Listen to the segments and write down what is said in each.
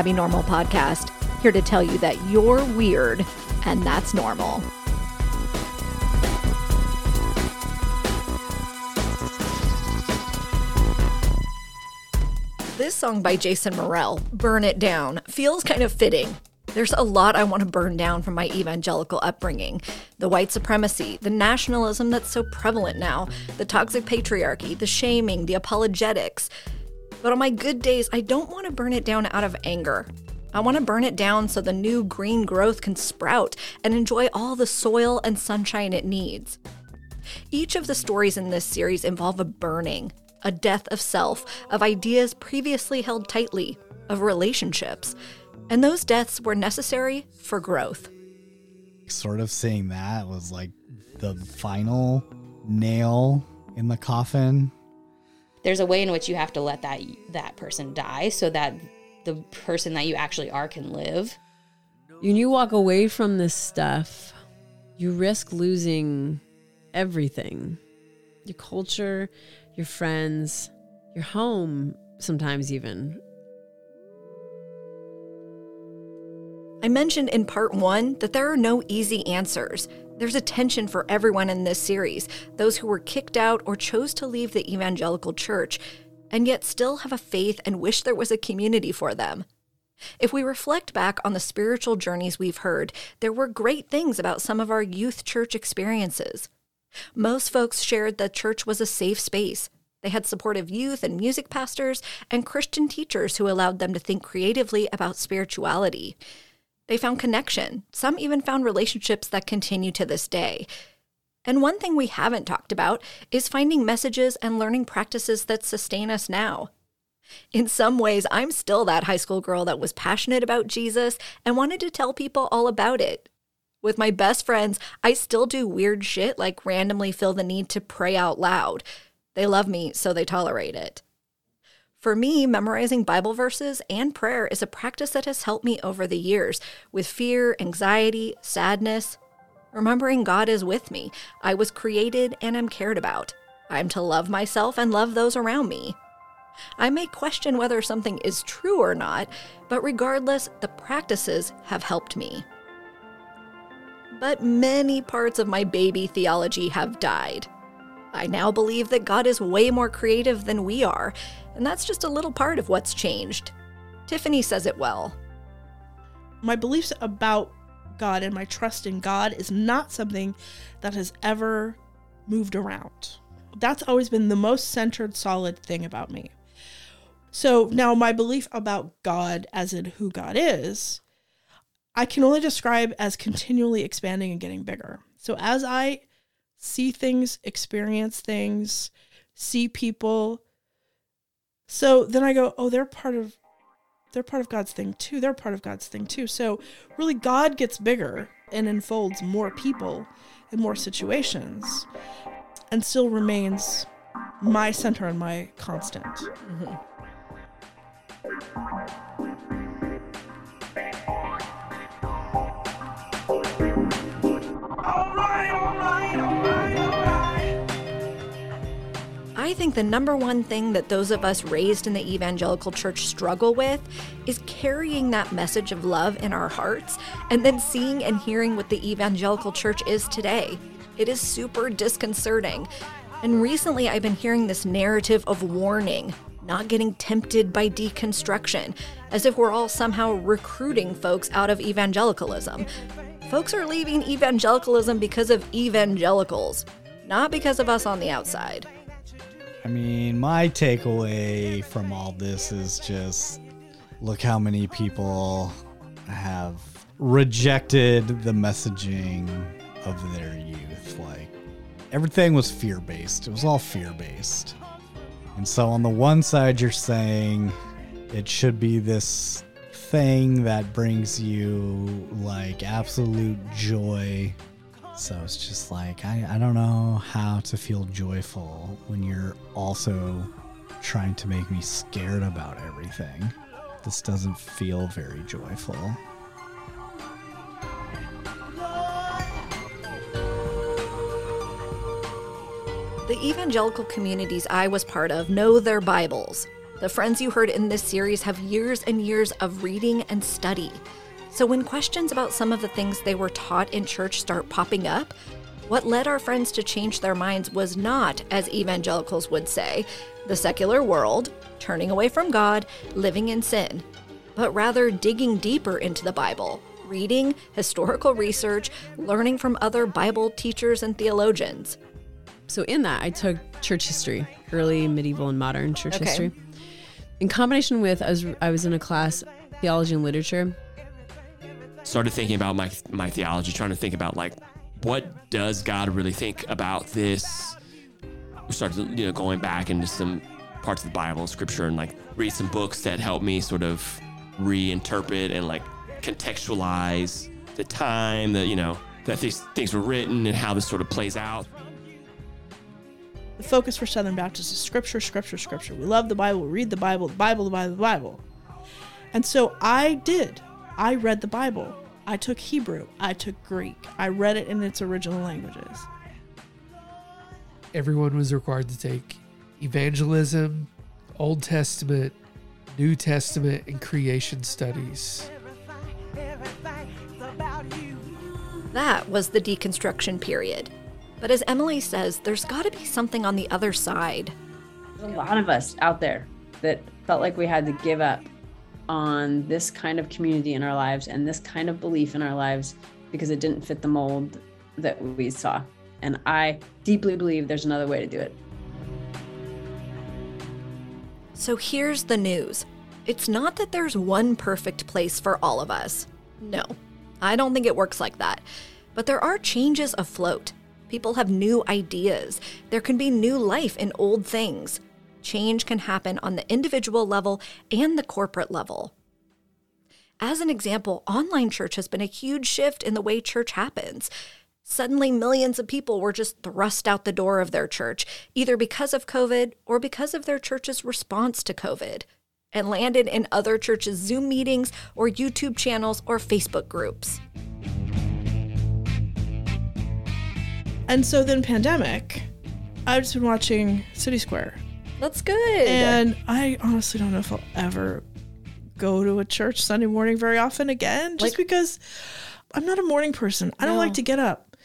Abby Normal Podcast, here to tell you that you're weird and that's normal. This song by Jason Morell, Burn It Down, feels kind of fitting. There's a lot I want to burn down from my evangelical upbringing the white supremacy, the nationalism that's so prevalent now, the toxic patriarchy, the shaming, the apologetics. But on my good days, I don't want to burn it down out of anger. I want to burn it down so the new green growth can sprout and enjoy all the soil and sunshine it needs. Each of the stories in this series involve a burning, a death of self, of ideas previously held tightly, of relationships. And those deaths were necessary for growth. Sort of saying that was like the final nail in the coffin. There's a way in which you have to let that that person die so that the person that you actually are can live. When you walk away from this stuff, you risk losing everything. Your culture, your friends, your home, sometimes even. I mentioned in part one that there are no easy answers. There's a tension for everyone in this series those who were kicked out or chose to leave the evangelical church, and yet still have a faith and wish there was a community for them. If we reflect back on the spiritual journeys we've heard, there were great things about some of our youth church experiences. Most folks shared that church was a safe space. They had supportive youth and music pastors and Christian teachers who allowed them to think creatively about spirituality. They found connection. Some even found relationships that continue to this day. And one thing we haven't talked about is finding messages and learning practices that sustain us now. In some ways, I'm still that high school girl that was passionate about Jesus and wanted to tell people all about it. With my best friends, I still do weird shit like randomly feel the need to pray out loud. They love me, so they tolerate it. For me, memorizing Bible verses and prayer is a practice that has helped me over the years with fear, anxiety, sadness. Remembering God is with me. I was created and am cared about. I'm to love myself and love those around me. I may question whether something is true or not, but regardless, the practices have helped me. But many parts of my baby theology have died. I now believe that God is way more creative than we are, and that's just a little part of what's changed. Tiffany says it well. My beliefs about God and my trust in God is not something that has ever moved around. That's always been the most centered, solid thing about me. So now my belief about God, as in who God is, I can only describe as continually expanding and getting bigger. So as I see things, experience things, see people, so then I go, oh, they're part of they're part of God's thing too. They're part of God's thing too. So really God gets bigger and enfolds more people and more situations and still remains my center and my constant. Mm-hmm. I think the number one thing that those of us raised in the evangelical church struggle with is carrying that message of love in our hearts and then seeing and hearing what the evangelical church is today. It is super disconcerting. And recently, I've been hearing this narrative of warning, not getting tempted by deconstruction, as if we're all somehow recruiting folks out of evangelicalism. Folks are leaving evangelicalism because of evangelicals, not because of us on the outside. I mean, my takeaway from all this is just look how many people have rejected the messaging of their youth. Like, everything was fear based, it was all fear based. And so, on the one side, you're saying it should be this thing that brings you like absolute joy so it's just like, I, I don't know how to feel joyful when you're also trying to make me scared about everything. This doesn't feel very joyful. The evangelical communities I was part of know their Bibles. The friends you heard in this series have years and years of reading and study. So when questions about some of the things they were taught in church start popping up, what led our friends to change their minds was not, as evangelicals would say, the secular world, turning away from God, living in sin, but rather digging deeper into the Bible, reading, historical research, learning from other Bible teachers and theologians. So in that, I took church history, early, medieval, and modern church Okay. history. In combination with, I was I was in a class, theology and literature. Started thinking about my my theology, trying to think about like what does God really think about this. We started you know going back into some parts of the Bible and Scripture and like read some books that helped me sort of reinterpret and like contextualize the time that you know that these things were written and how this sort of plays out. The focus for Southern Baptists is scripture, scripture, scripture. We love the Bible, we read the Bible, the Bible, the Bible, the Bible. And so I did. I read the Bible. I took Hebrew. I took Greek. I read it in its original languages. everyone was required to take evangelism, Old Testament, New Testament, and creation studies. That was the deconstruction period. But as Emily says, there's got to be something on the other side. There's a lot of us out there that felt like we had to give up on this kind of community in our lives and this kind of belief in our lives because it didn't fit the mold that we saw. And I deeply believe there's another way to do it. So here's the news it's not that there's one perfect place for all of us. No, I don't think it works like that. But there are changes afloat. People have new ideas. There can be new life in old things. Change can happen on the individual level and the corporate level. As an example, online church has been a huge shift in the way church happens. Suddenly, millions of people were just thrust out the door of their church, either because of COVID or because of their church's response to COVID, and landed in other churches' Zoom meetings or YouTube channels or Facebook groups. And so then pandemic, I've just been watching City Square. That's good. And I honestly don't know if I'll ever go to a church Sunday morning very often again, just Like- because I'm not a morning person. I don't like to get up.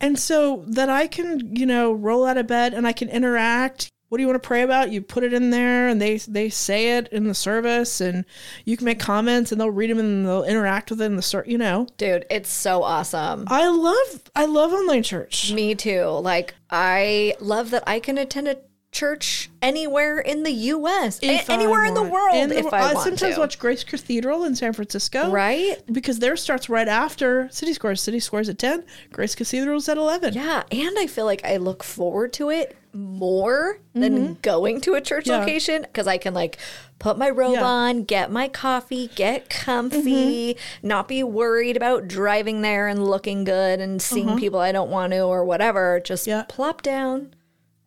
And so that I can, you know, roll out of bed and I can interact. What do you want to pray about? You put it in there and they they say it in the service and you can make comments and they'll read them and they'll interact with it in the you know. Dude, it's so awesome. I love I love online church. Me too. Like, I love that I can attend a church anywhere in the U.S., a- anywhere in the world In the if I want sometimes to. watch Grace Cathedral in San Francisco. Right? because theirs starts right after City Scores. City Scores at 10, Grace Cathedral's at 11. Yeah, and I feel like I look forward to it more than going to a church Mm-hmm. Yeah. location because I can like put my robe Yeah. Mm-hmm. on, get my coffee, get comfy, not be worried about driving there and looking good and seeing people I don't want to or whatever. Just Uh-huh. Yeah. plop down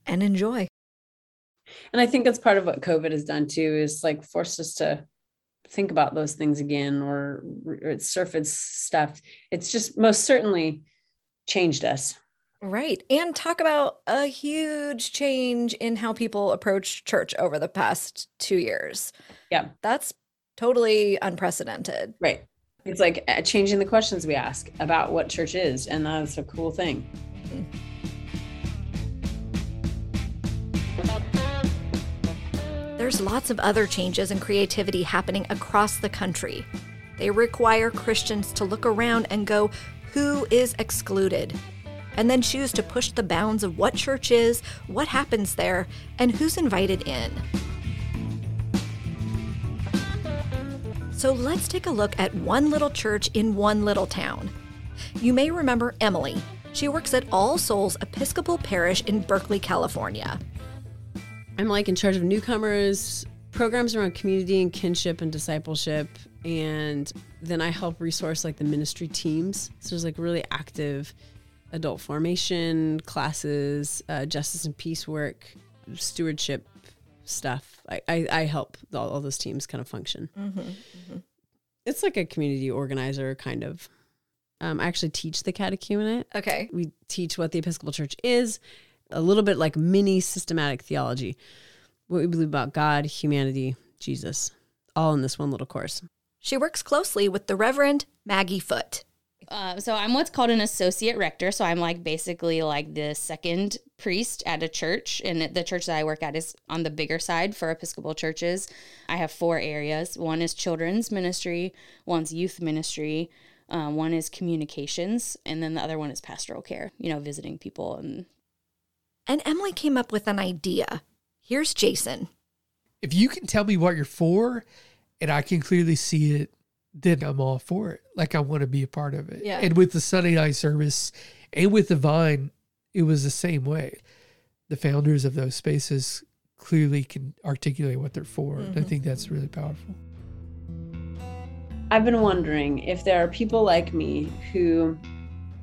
and enjoy. And I think that's part of what COVID has done too, is like forced us to think about those things again or, or surface stuff. It's just most certainly changed us. Right. And talk about a huge change in how people approach church over the past two years. Yeah. That's totally unprecedented. Right. It's like uh, changing the questions we ask about what church is. And that's a cool thing. There's lots of other changes and creativity happening across the country. They require Christians to look around and go, who is excluded? And then choose to push the bounds of what church is, what happens there, and who's invited in. So let's take a look at one little church in one little town. You may remember Emily. She works at All Souls Episcopal Parish in Berkeley, California. I'm like in charge of newcomers, programs around community and kinship and discipleship. And then I help resource like the ministry teams. So there's like really active adult formation classes, uh, justice and peace work, stewardship stuff. I, I, I help all, all those teams kind of function. It's like a community organizer kind of. Um, I actually teach the catechumenate. Okay. We teach what the Episcopal Church is, a little bit like mini systematic theology. what we believe about God, humanity, Jesus, all in this one little course. She works closely with the Reverend Maggie Foote. Uh, so I'm what's called an associate rector. So I'm like basically like the second priest at a church, and the church that I work at is on the bigger side for Episcopal churches. I have four areas. One is children's ministry, one's youth ministry, um, one is communications, and then the other one is pastoral care. You know, visiting people and. And Emily came up with an idea. Here's Jason. If you can tell me what you're for, and I can clearly see it then I'm all for it. Like I want to be a part of it. Yeah. And with the Sunday night service and with the Vine, it was the same way. The founders of those spaces clearly can articulate what they're for. And I mm-hmm. think that's really powerful. I've been wondering if there are people like me who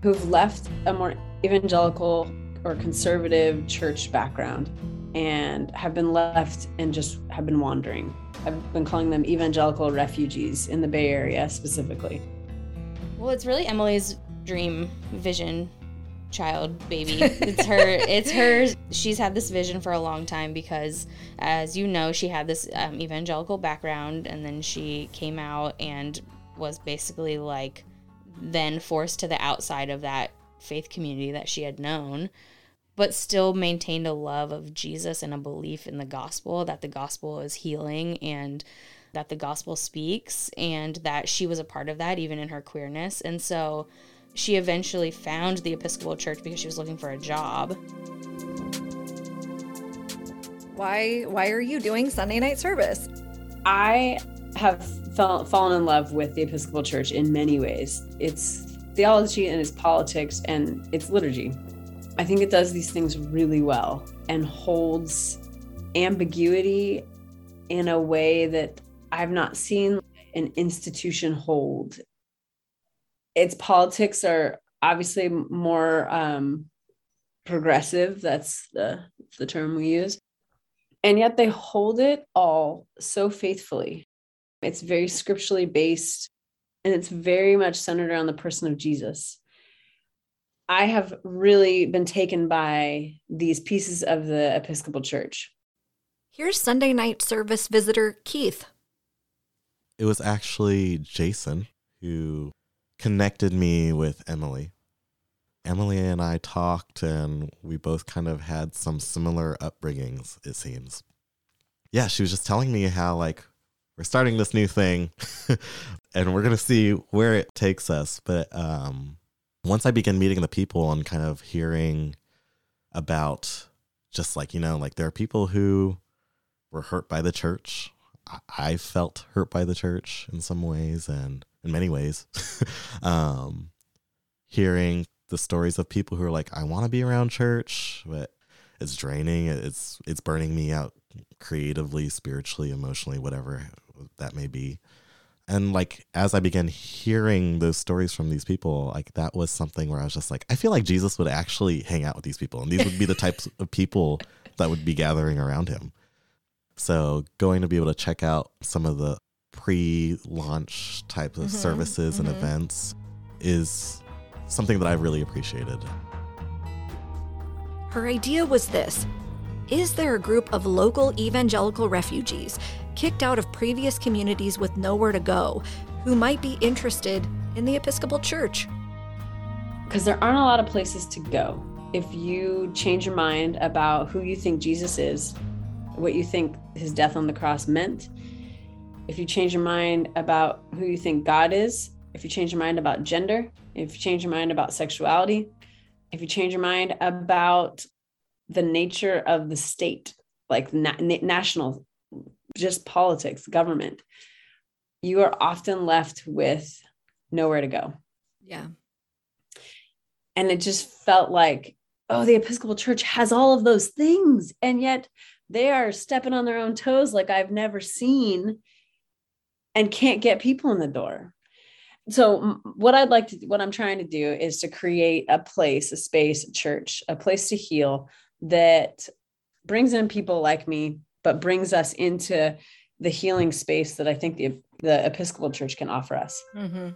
who've left a more evangelical or conservative church background and have been left and just have been wandering. I've been calling them evangelical refugees in the Bay Area specifically. Well, it's really Emily's dream vision child baby it's her it's hers she's had this vision for a long time because as you know she had this um, evangelical background and then she came out and was basically like then forced to the outside of that faith community that she had known but still maintained a love of jesus and a belief in the gospel that the gospel is healing and that the gospel speaks and that she was a part of that even in her queerness and so she eventually found the Episcopal Church because she was looking for a job. Why why are you doing Sunday night service? I have fell, fallen in love with the Episcopal Church in many ways. It's theology and its politics and its liturgy. I think it does these things really well and holds ambiguity in a way that I've not seen an institution hold. Its politics are obviously more um, progressive. That's the, the term we use. And yet they hold it all so faithfully. It's very scripturally based and it's very much centered around the person of Jesus. I have really been taken by these pieces of the Episcopal Church. Here's Sunday night service visitor Keith. It was actually Jason who connected me with Emily. Emily and I talked, and we both kind of had some similar upbringings, it seems. Yeah, she was just telling me how, like, we're starting this new thing and we're going to see where it takes us. But um, once I began meeting the people and kind of hearing about just like, you know, like there are people who were hurt by the church. I, felt hurt by the church in some ways and in many ways. um, hearing the stories of people who are like, I want to be around church, but it's draining. It's it's burning me out creatively, spiritually, emotionally, whatever that may be. And like as I began hearing those stories from these people, like that was something where I was just like, I feel like Jesus would actually hang out with these people, and these would be the types of people that would be gathering around him. So going to be able to check out some of the pre-launch type of mm-hmm, services and mm-hmm. events is something that I really appreciated. Her idea was this Is there a group of local evangelical refugees kicked out of previous communities with nowhere to go who might be interested in the Episcopal Church? Because there aren't a lot of places to go. If you change your mind about who you think Jesus is, what you think his death on the cross meant, if you change your mind about who you think God is, if you change your mind about gender, if you change your mind about sexuality, if you change your mind about the nature of the state, like na- na- national, just politics, government, you are often left with nowhere to go. Yeah. And it just felt like, oh, the Episcopal Church has all of those things. And yet they are stepping on their own toes like I've never seen and can't get people in the door so what i'd like to what i'm trying to do is to create a place a space a church a place to heal that brings in people like me but brings us into the healing space that i think the, the episcopal church can offer us Mm-hmm.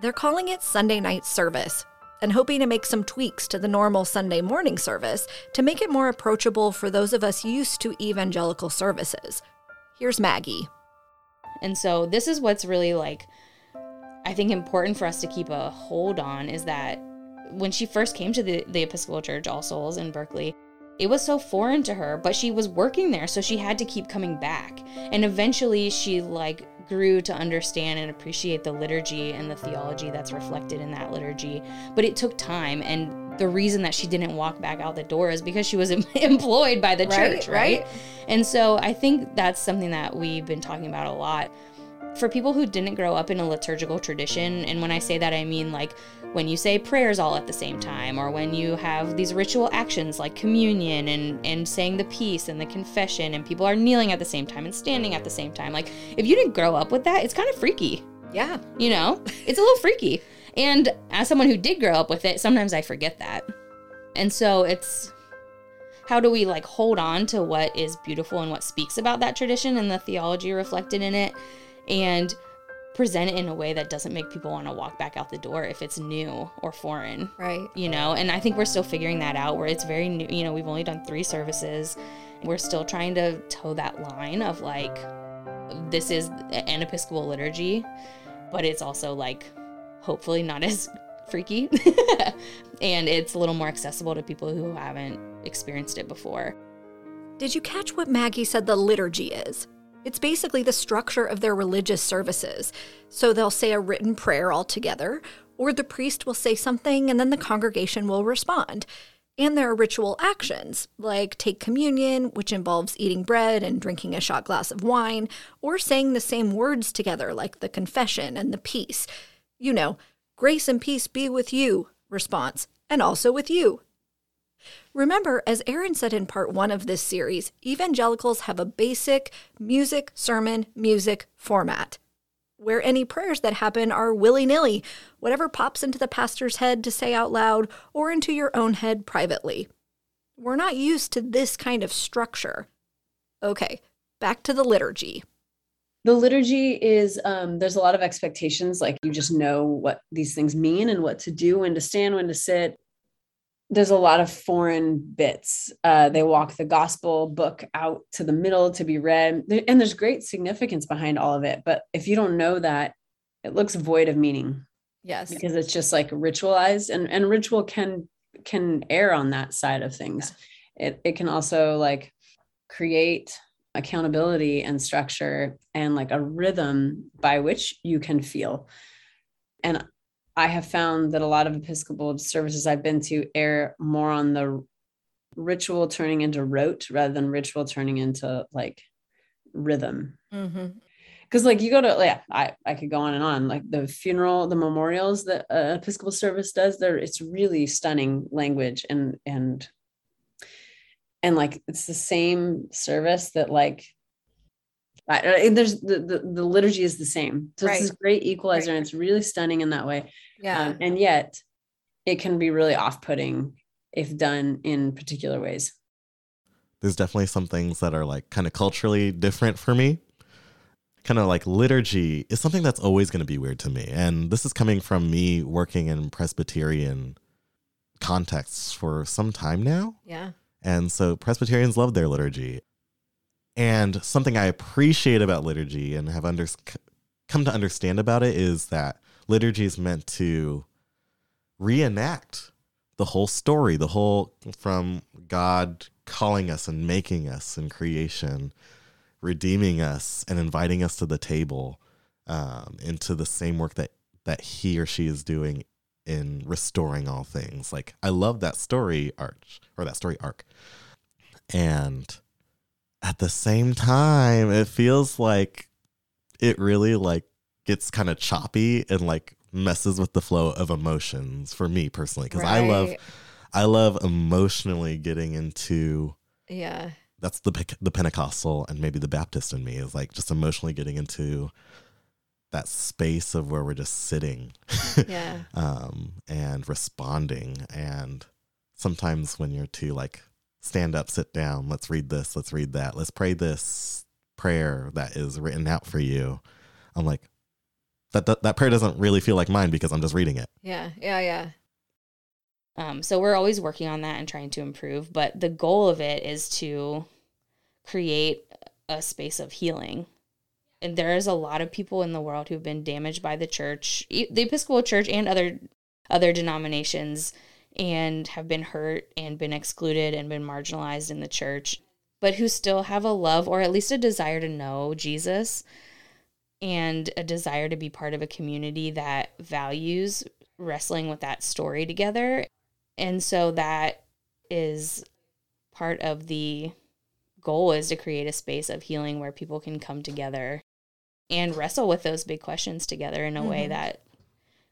They're calling it Sunday night service. and hoping to make some tweaks to the normal Sunday morning service to make it more approachable for those of us used to evangelical services. Here's Maggie. And so this is what's really like I think important for us to keep a hold on is that when she first came to the, the Episcopal Church All Souls in Berkeley, it was so foreign to her, but she was working there, so she had to keep coming back. And eventually she like grew to understand and appreciate the liturgy and the theology that's reflected in that liturgy. But it took time and the reason that she didn't walk back out the door is because she was employed by the Right, church, right? right. And so I think that's something that we've been talking about a lot for people who didn't grow up in a liturgical tradition, and when I say that, I mean like when you say prayers all at the same time, or when you have these ritual actions like communion and, and saying the peace and the confession, and people are kneeling at the same time and standing at the same time. Like, if you didn't grow up with that, it's kind of freaky, Yeah. you know? It's a little freaky. And as someone who did grow up with it, sometimes I forget that. And so it's how do we like hold on to what is beautiful and what speaks about that tradition and the theology reflected in it and present it in a way that doesn't make people want to walk back out the door if it's new or foreign Right. you know and i think we're still figuring that out where it's very new you know we've only done three services we're still trying to toe that line of like this is an episcopal liturgy but it's also like hopefully not as freaky and it's a little more accessible to people who haven't experienced it before Did you catch what Maggie said the liturgy is? It's basically the structure of their religious services. So they'll say a written prayer all together, or the priest will say something and then the congregation will respond. And there are ritual actions, like take communion, which involves eating bread and drinking a shot glass of wine, or saying the same words together, like the confession and the peace. You know, grace and peace be with you response, and also with you. Remember, as Aaron said in part one of this series, evangelicals have a basic music, sermon, music format, where any prayers that happen are willy nilly, whatever pops into the pastor's head to say out loud or into your own head privately. We're not used to this kind of structure. Okay, back to the liturgy. the liturgy is um, there's a lot of expectations like you just know what these things mean and what to do when to stand when to sit there's a lot of foreign bits. Uh, they walk the gospel book out to the middle to be read. And there's great significance behind all of it but if you don't know that it looks void of meaning. Yes. because it's just like ritualized and and ritual can can err on that side of things. It, it can also like create accountability and structure and like a rhythm by which you can feel. And i have found that a lot of episcopal services i've been to err more on the ritual turning into rote rather than ritual turning into like rhythm Mm-hmm. because like you go to yeah I, I could go on and on like the funeral the memorials that uh, episcopal service does there it's really stunning language and and and like it's the same service that like I, I- there's the, the the liturgy is the same so it's this great equalizer and it's really stunning in that way Yeah. um, and yet it can be really off-putting if done in particular ways there's definitely some things that are like kind of culturally different for me. Kind of like liturgy is something that's always going to be weird to me. And this is coming from me working in Presbyterian contexts for some time now. yeah. And so Presbyterians love their liturgy. And something I appreciate about liturgy and have under, come to understand about it is that liturgy is meant to reenact the whole story, the whole from God calling us and making us in creation, redeeming us and inviting us to the table um, into the same work that that he or she is doing in restoring all things. Like I love that story arch or that story arc. And at the same time, it feels like it really like gets kind of choppy and like messes with the flow of emotions for me personally because I love I love emotionally getting into Yeah. that's the the Pentecostal and maybe the Baptist in me is like just emotionally getting into that space of where we're just sitting Yeah. um, and responding. And sometimes when you're too like stand up, sit down, let's read this, let's read that, let's pray this prayer that is written out for you. I'm like, that, that, that prayer doesn't really feel like mine because I'm just reading it. Yeah. Yeah. Yeah. Um, so we're always working on that and trying to improve. But the goal of it is to create a space of healing. And there is a lot of people in the world who've been damaged by the church, the Episcopal Church, and other other denominations, and have been hurt and been excluded and been marginalized in the church, but who still have a love or at least a desire to know Jesus and a desire to be part of a community that values wrestling with that story together. And so that is part of the goal is to create a space of healing where people can come together and wrestle with those big questions together in a way mm-hmm. that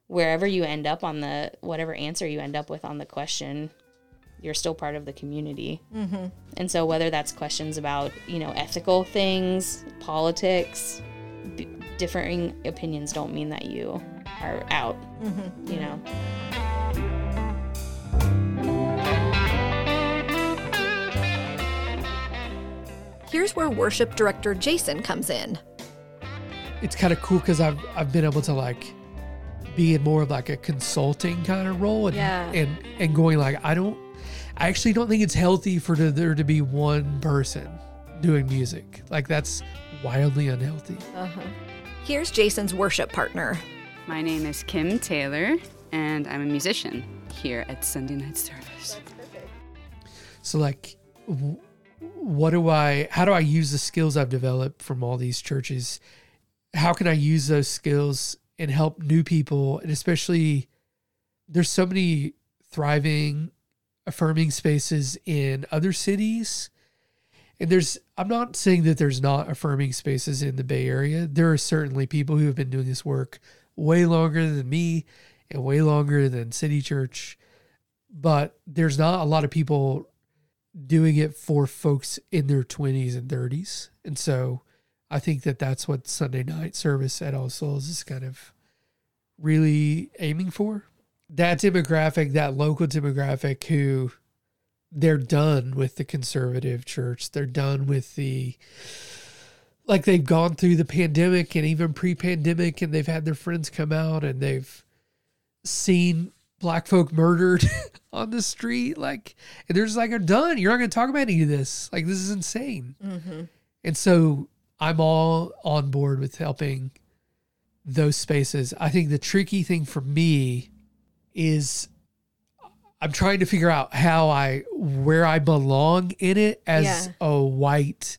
wherever you end up on the whatever answer you end up with on the question you're still part of the community Mm-hmm. and so whether that's questions about you know ethical things politics b- differing opinions don't mean that you are out Mm-hmm. you know Here's where worship director Jason comes in. it's kind of cool because I've I've been able to like be in more of like a consulting kind of role and Yeah. and and going like I don't I actually don't think it's healthy for the, there to be one person doing music like that's wildly unhealthy. Uh-huh. Here's Jason's worship partner. My name is Kim Taylor, and I'm a musician here at Sunday Night Service. So like, w- what do I? How do I use the skills I've developed from all these churches? How can I use those skills and help new people? And especially, there's so many thriving, affirming spaces in other cities. And there's, I'm not saying that there's not affirming spaces in the Bay Area. There are certainly people who have been doing this work way longer than me and way longer than City Church. But there's not a lot of people doing it for folks in their 20s and 30s. And so I think that that's what Sunday night service at All Souls is kind of really aiming for. That demographic, that local demographic who they're done with the conservative church. They're done with the like they've gone through the pandemic and even pre-pandemic and they've had their friends come out and they've seen black folk murdered on the street like and they're just like i'm done you're not going to talk about any of this like this is insane Mm-hmm. and so i'm all on board with helping those spaces i think the tricky thing for me is i'm trying to figure out how i where i belong in it as Yeah. a white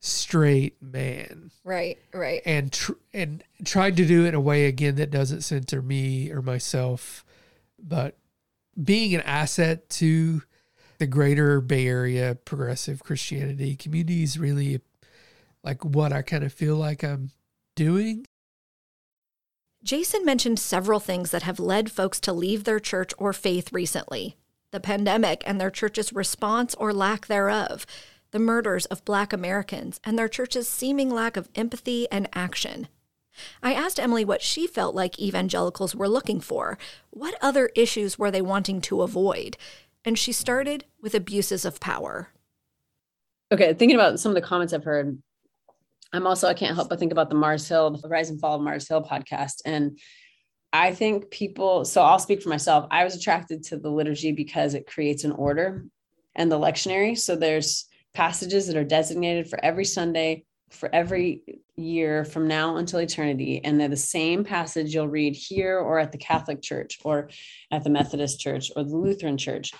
straight man Right, right. and tr- and trying to do it in a way again that doesn't center me or myself, but being an asset to the greater Bay Area progressive Christianity community is really like what I kind of feel like I'm doing. Jason mentioned several things that have led folks to leave their church or faith recently the pandemic and their church's response or lack thereof, the murders of Black Americans, and their church's seeming lack of empathy and action. I asked Emily what she felt like evangelicals were looking for. What other issues were they wanting to avoid? And she started with abuses of power. okay, thinking about some of the comments I've heard, I'm also I can't help but think about the Mars Hill, the Rise and Fall of Mars Hill podcast, and I think people. So I'll speak for myself. I was attracted to the liturgy because it creates an order, and the lectionary. So there's passages that are designated for every Sunday for every year from now until eternity, and they're the same passage you'll read here or at the Catholic Church or at the Methodist Church or the Lutheran Church.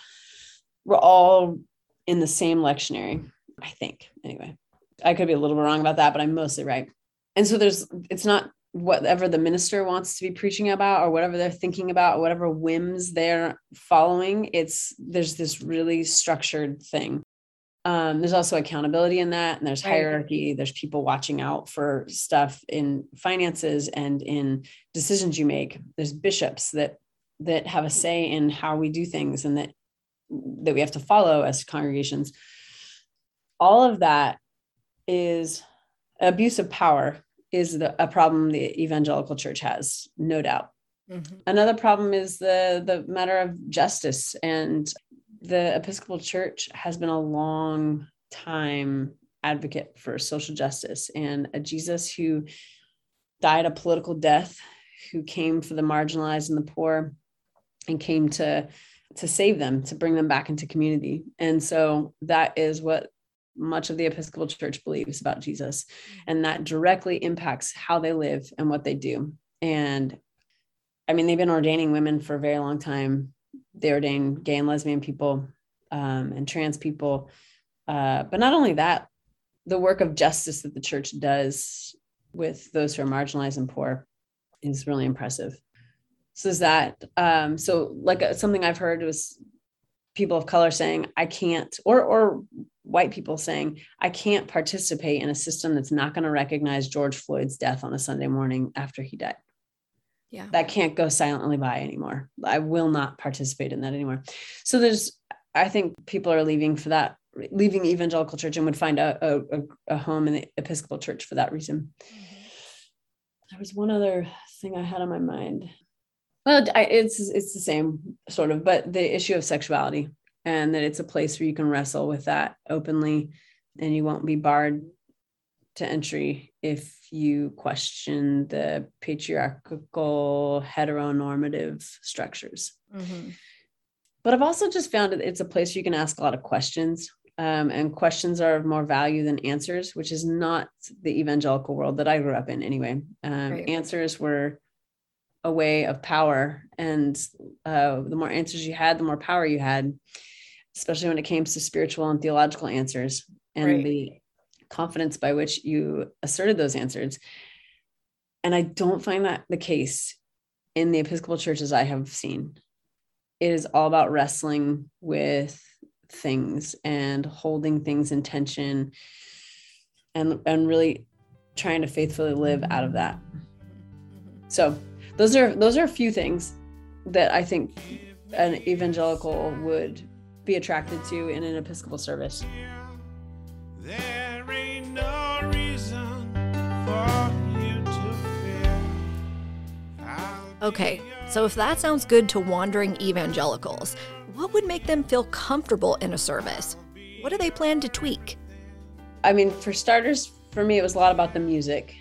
We're all in the same lectionary. I think. Anyway, I could be a little bit wrong about that, but I'm mostly right. And so there's, it's not whatever the minister wants to be preaching about or whatever they're thinking about, or whatever whims they're following. It's, there's this really structured thing. Um, there's also accountability in that, and there's hierarchy. There's people watching out for stuff in finances and in decisions you make. There's bishops that that have a say in how we do things and that that we have to follow as congregations all of that is abuse of power is the, a problem the evangelical church has no doubt mm-hmm. another problem is the the matter of justice and the episcopal church has been a long time advocate for social justice and a jesus who died a political death who came for the marginalized and the poor and came to to save them, to bring them back into community. And so that is what much of the Episcopal Church believes about Jesus. And that directly impacts how they live and what they do. And I mean, they've been ordaining women for a very long time. They ordain gay and lesbian people um, and trans people. Uh, but not only that, the work of justice that the church does with those who are marginalized and poor is really impressive. So is that um, so like uh, something I've heard was people of color saying I can't or or white people saying I can't participate in a system that's not going to recognize George Floyd's death on a Sunday morning after he died. Yeah. That can't go silently by anymore. I will not participate in that anymore. So there's I think people are leaving for that leaving evangelical church and would find a, a, a home in the Episcopal church for that reason. Mm-hmm. There was one other thing I had on my mind. Well, I, it's it's the same sort of, but the issue of sexuality and that it's a place where you can wrestle with that openly, and you won't be barred to entry if you question the patriarchal heteronormative structures. But I've also just found that it's a place where you can ask a lot of questions. Um, and questions are of more value than answers, which is not the evangelical world that I grew up in anyway. Um, Right. Answers were a way of power. And uh, the more answers you had, the more power you had, especially when it came to spiritual and theological answers and Right. the confidence by which you asserted those answers. And I don't find that the case in the Episcopal churches I have seen. It is all about wrestling with things and holding things in tension and and really trying to faithfully live out of that. So those are those are a few things that I think an evangelical would be attracted to in an Episcopal service. There ain't no reason for you to Okay, so if that sounds good to wandering evangelicals, what would make them feel comfortable in a service? What do they plan to tweak? I mean, for starters, for me, it was a lot about the music.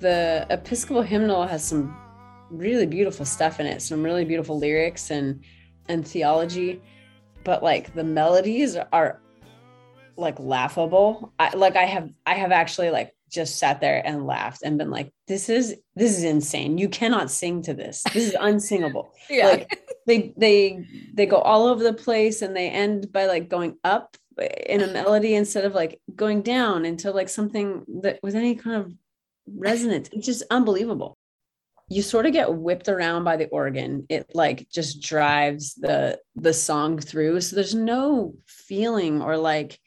The Episcopal hymnal has some really beautiful stuff in it, some really beautiful lyrics and and theology, but like the melodies are like laughable. I like I have I have actually like just sat there and laughed and been like, this is this is insane. You cannot sing to this. This is unsingable. Yeah. Like they they they go all over the place and they end by like going up in a melody instead of like going down into like something that with any kind of resonance. It's just unbelievable. You sort of get whipped around by the organ. It like just drives the the song through. So there's no feeling or like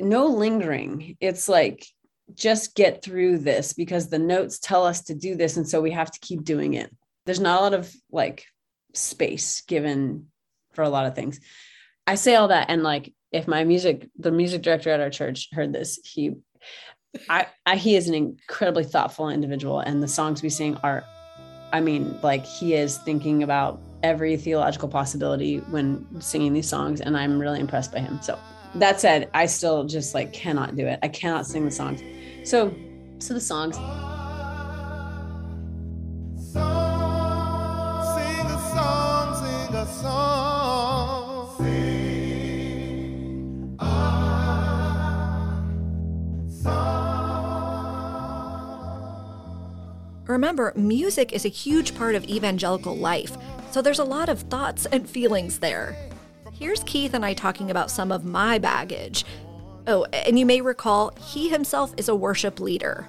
no lingering. It's like just get through this because the notes tell us to do this and so we have to keep doing it. There's not a lot of like space given for a lot of things. I say all that and like if my music the music director at our church heard this, he I, I he is an incredibly thoughtful individual and the songs we sing are I mean like he is thinking about every theological possibility when singing these songs and I'm really impressed by him. So that said, I still just like cannot do it. I cannot sing the songs. So so the songs Sing a song, sing a song. Remember, music is a huge part of evangelical life, so there's a lot of thoughts and feelings there. Here's Keith and I talking about some of my baggage. Oh, and you may recall, he himself is a worship leader.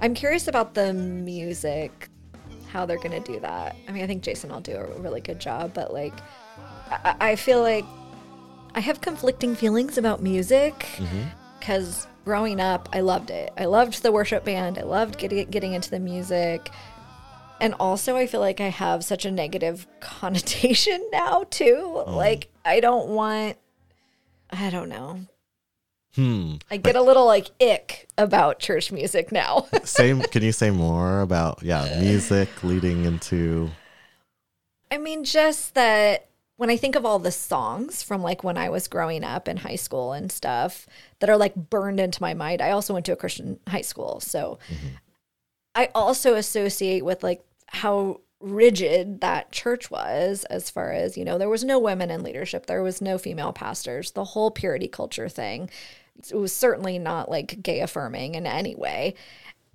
I'm curious about the music, how they're going to do that. I mean, I think Jason will do a really good job, but like, I, I feel like I have conflicting feelings about music mm-hmm. because growing up, I loved it. I loved the worship band. I loved getting getting into the music, and also I feel like I have such a negative connotation now too. Like I don't want. I don't know. Hmm. I get a little like ick about church music now. Same. Can you say more about yeah music leading into? I mean, just that when I think of all the songs from like when I was growing up in high school and stuff that are like burned into my mind, I also went to a Christian high school. So I also associate with like how rigid that church was as far as you know there was no women in leadership. There was no female pastors. The whole purity culture thing it was certainly not like gay affirming in any way.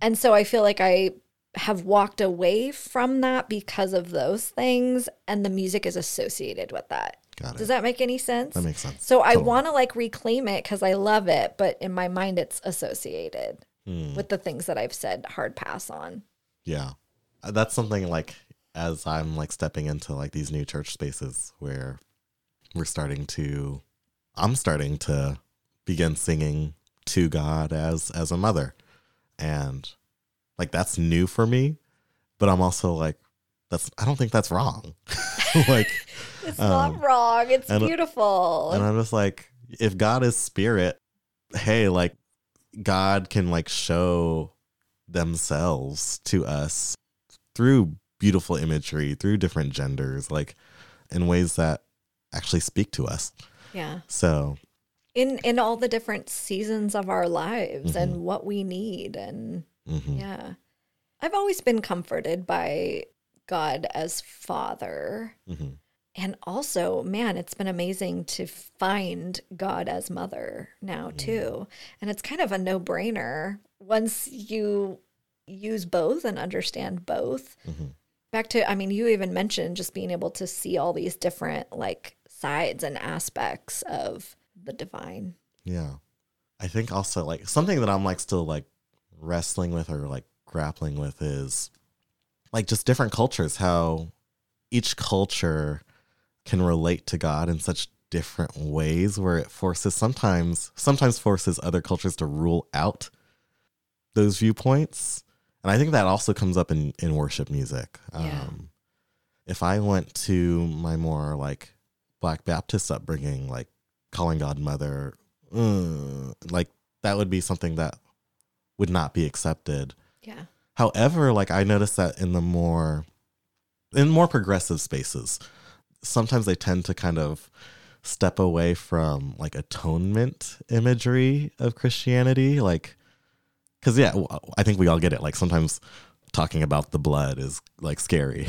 And so i feel like i have walked away from that because of those things and the music is associated with that Got it. does that make any sense That makes sense. so i want to like reclaim it because i love it but in my mind it's associated Hmm. with the things that i've said hard pass on Yeah. Uh, That's something like as I'm like stepping into like these new church spaces where we're starting to I'm starting to begin singing to God as as a mother. And like that's new for me, but I'm also like that's I don't think that's wrong. like it's Um, not wrong it's and- beautiful and I'm just like, if God is spirit, hey, like God can like show themselves to us through beautiful imagery, through different genders, like in ways that actually speak to us. yeah So in in all the different seasons of our lives Mm-hmm. and what we need and mhm. yeah i've always been comforted by god as father Mhm. and also man it's been amazing to find god as mother now Mm. too and it's kind of a no-brainer once you use both and understand both Mhm. back to i mean you even mentioned just being able to see all these different like sides and aspects of the divine Yeah. I think also like something that I'm like still like wrestling with or like grappling with is like just different cultures, how each culture can relate to God in such different ways where it forces sometimes sometimes forces other cultures to rule out those viewpoints. And I think that also comes up in, in worship music. Yeah. Um if I went to my more like Black Baptist upbringing, like calling God mother, uh, like that would be something that would not be accepted. yeah However, like I noticed that in the more in more progressive spaces, sometimes they tend to kind of step away from like atonement imagery of Christianity, like cuz yeah, I think we all get it. Like sometimes talking about the blood is like scary.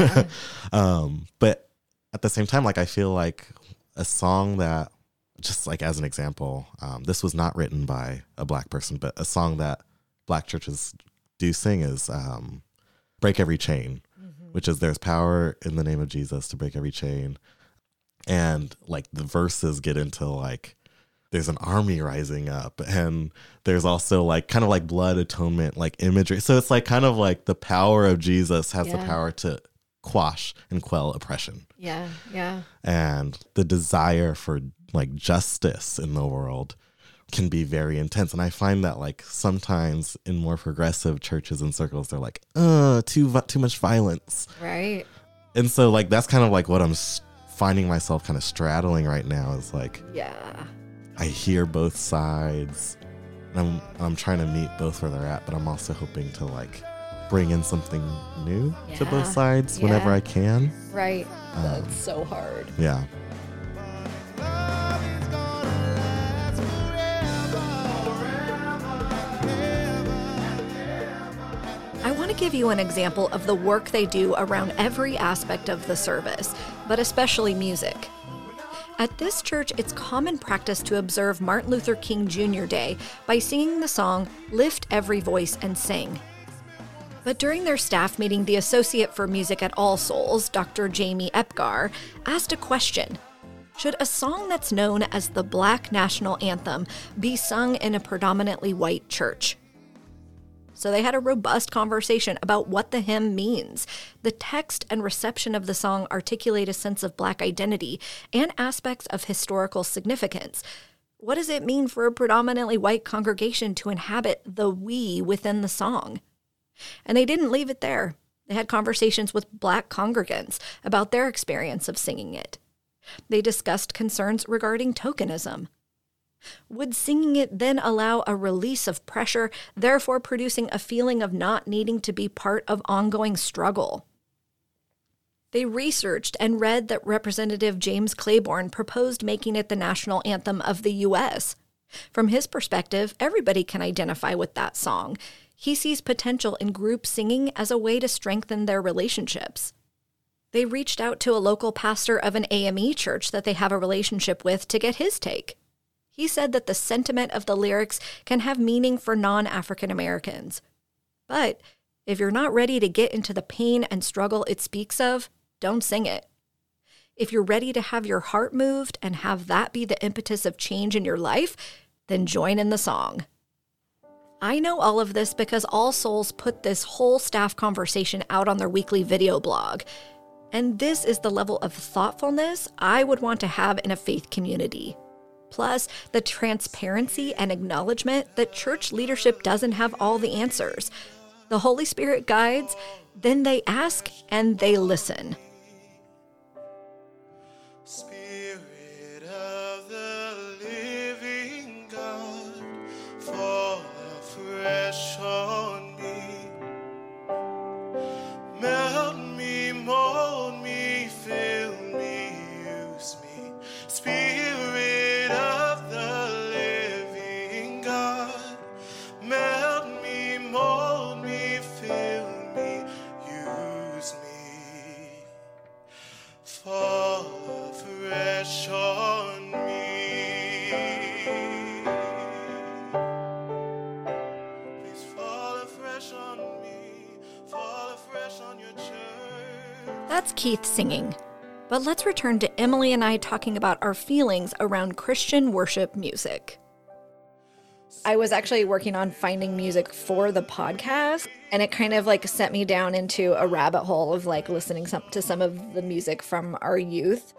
Yeah. um, but at the same time like I feel like a song that just like as an example, um, this was not written by a black person, but a song that black churches do sing is um, "Break Every Chain," which is "There's power in the name of Jesus to break every chain," and like the verses get into like there's an army rising up, and there's also like kind of like blood atonement like imagery. So it's like kind of like the power of Jesus has the power to quash and quell oppression. Yeah yeah. And the desire for like justice in the world can be very intense. And i find that like sometimes in more progressive churches and circles they're like uh too too much violence. Right. And so like that's kind of like what i'm finding myself kind of straddling right now is like yeah. I hear both sides and i'm i'm trying to meet both where they're at but i'm also hoping to like bring in something new to both sides whenever Yeah. i can. Right. Um, that's so hard. yeah I want to give you an example of the work they do around every aspect of the service, but especially music. At this church, it's common practice to observe Martin Luther King Jr. Day by singing the song Lift Every Voice and Sing. But during their staff meeting, the Associate for Music at All Souls, Dr. Jamie Epgar, asked a question Should a song that's known as the Black National Anthem be sung in a predominantly white church? So they had a robust conversation about what the hymn means. The text and reception of the song articulate a sense of Black identity and aspects of historical significance. What does it mean for a predominantly white congregation to inhabit the we within the song? And they didn't leave it there. They had conversations with Black congregants about their experience of singing it. They discussed concerns regarding tokenism. Would singing it then allow a release of pressure, therefore producing a feeling of not needing to be part of ongoing struggle? They researched and read that Representative James Clyburn proposed making it the national anthem of the U.S. From his perspective, everybody can identify with that song. he sees potential in group singing as a way to strengthen their relationships. They reached out to a local pastor of an AME church that they have a relationship with to get his take. He said that the sentiment of the lyrics can have meaning for non African Americans. But if you're not ready to get into the pain and struggle it speaks of, don't sing it. If you're ready to have your heart moved and have that be the impetus of change in your life, then join in the song. I know all of this because All Souls put this whole staff conversation out on their weekly video blog. And this is the level of thoughtfulness I would want to have in a faith community. Plus, the transparency and acknowledgement that church leadership doesn't have all the answers. The Holy Spirit guides, then they ask and they listen. Spirit of the living God, fall afresh on Keith singing. But let's return to Emily and I talking about our feelings around Christian worship music. I was actually working on finding music for the podcast, and it kind of like sent me down into a rabbit hole of like listening some, to some of the music from our youth.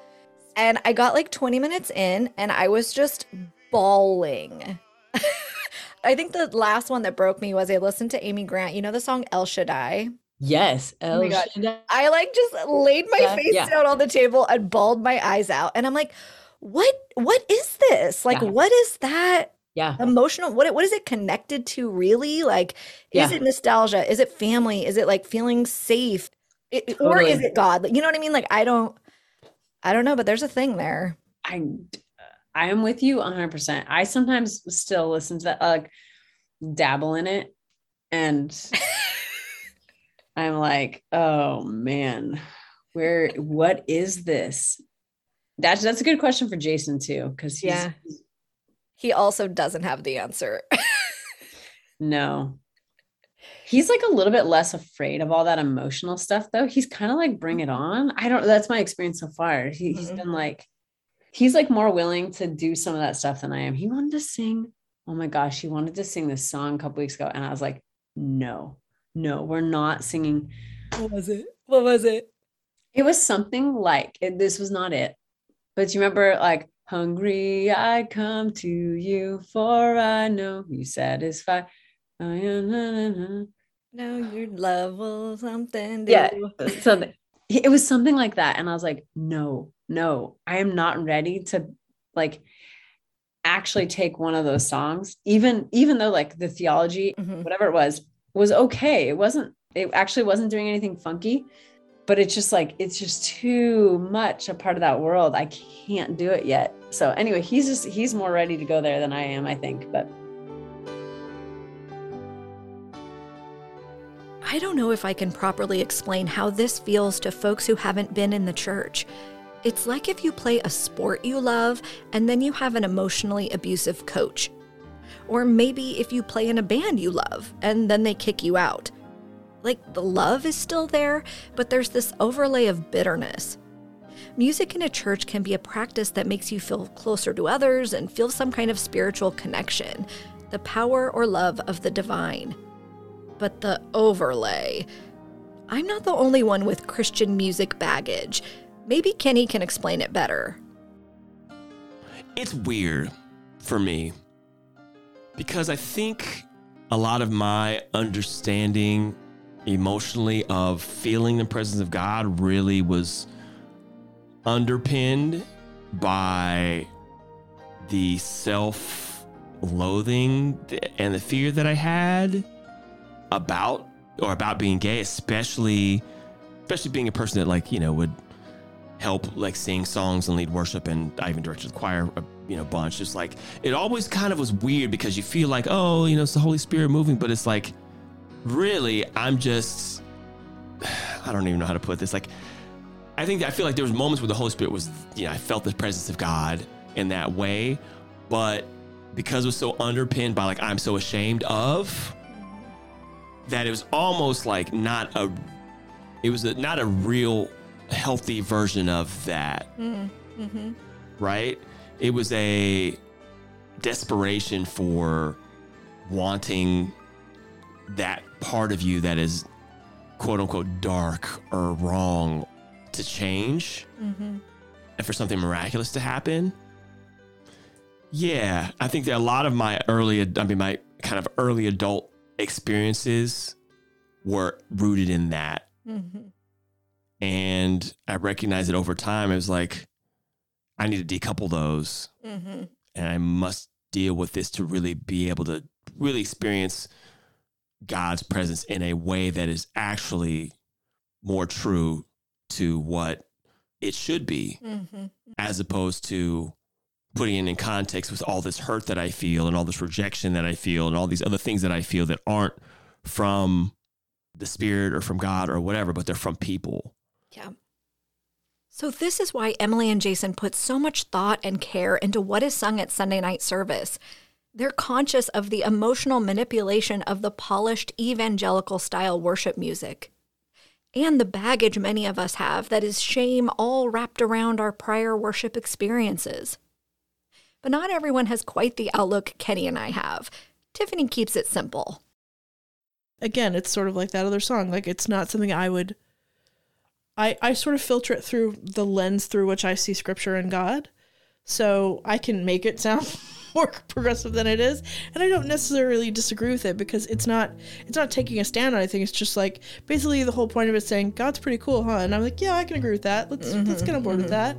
And I got like 20 minutes in, and I was just bawling. I think the last one that broke me was I listened to Amy Grant. You know the song El Shaddai? Yes. Oh my God. Shaddai. I like just laid my Yeah, face yeah. down on the table and bawled my eyes out. And I'm like, what what is this? Like Yeah. what is that Yeah. emotional? What what is it connected to really? Like is it nostalgia? Is it family? Is it like feeling safe? It- Or is it God? You know what I mean? Like I don't I don't know, but there's a thing there. I I am with you 100%. I sometimes still listen to that like dabble in it and I'm like, "Oh man, where what is this?" That's that's a good question for Jason too cuz Yeah. He also doesn't have the answer. no. He's like a little bit less afraid of all that emotional stuff though. He's kind of like bring it on. I don't that's my experience so far. He, he's Mhm. been like he's like more willing to do some of that stuff than I am. He wanted to sing. Oh my gosh, he wanted to sing this song a couple weeks ago and I was like, "No. No, we're not singing." what was it? What was it? It was something like it, this was not it. But you remember like hungry I come to you for I know you satisfy. No, your love will something do. Yeah. So it was something like that. And I was like, no, no, I am not ready to like actually take one of those songs, even even though like the theology, Mhm. whatever it was, was okay. It wasn't, it actually wasn't doing anything funky, but it's just like it's just too much a part of that world. I can't do it yet. So anyway, he's just he's more ready to go there than I am, I think. But I don't know if I can properly explain how this feels to folks who haven't been in the church. It's like if you play a sport you love and then you have an emotionally abusive coach. Or maybe if you play in a band you love and then they kick you out. Like the love is still there, but there's this overlay of bitterness. Music in a church can be a practice that makes you feel closer to others and feel some kind of spiritual connection, the power or love of the divine but the overlay. I'm not the only one with Christian music baggage. Maybe Kenny can explain it better. it's weird for me because I think a lot of my understanding emotionally of feeling the presence of God really was underpinned by the self loathing and the fear that I had about or about being gay, especially especially being a person that like, you know, would help like sing songs and lead worship and I even directed the choir a you know bunch just like it always kind of was weird because you feel like oh you know it's the Holy Spirit moving but it's like really, I'm just, I don't even know how to put this. Like, I think I feel like there was moments where the Holy Spirit was, you know, I felt the presence of God in that way, but because it was so underpinned by like I'm so ashamed of, that it was almost like not a, it was a, not a real healthy version of that, Mm-hmm. right? It was a desperation for wanting that part of you that is quote unquote dark or wrong to change Mm-hmm. and for something miraculous to happen. Yeah, I think that a lot of my early, I mean, my kind of early adult experiences were rooted in that. Mm-hmm. And I recognized it over time. It was like, I need to decouple those Mm-hmm. and I must deal with this to really be able to really experience God's presence in a way that is actually more true to what it should be, Mm-hmm. as opposed to putting it in context with all this hurt that I feel and all this rejection that I feel and all these other things that I feel that aren't from the spirit or from God or whatever, but they're from people. Yeah. So, this is why Emily and Jason put so much thought and care into what is sung at Sunday night service. They're conscious of the emotional manipulation of the polished evangelical style worship music and the baggage many of us have that is shame all wrapped around our prior worship experiences. But not everyone has quite the outlook Kenny and I have. Tiffany keeps it simple. again, it's sort of like that other song. Like it's not something I would I I sort of filter it through the lens through which I see scripture and God. So I can make it sound more progressive than it is. And I don't necessarily disagree with it because it's not it's not taking a stand on anything. It's just like basically the whole point of it saying God's pretty cool, huh? And I'm like, yeah, I can agree with that. Let's mm-hmm, let's get on board with mm-hmm. that.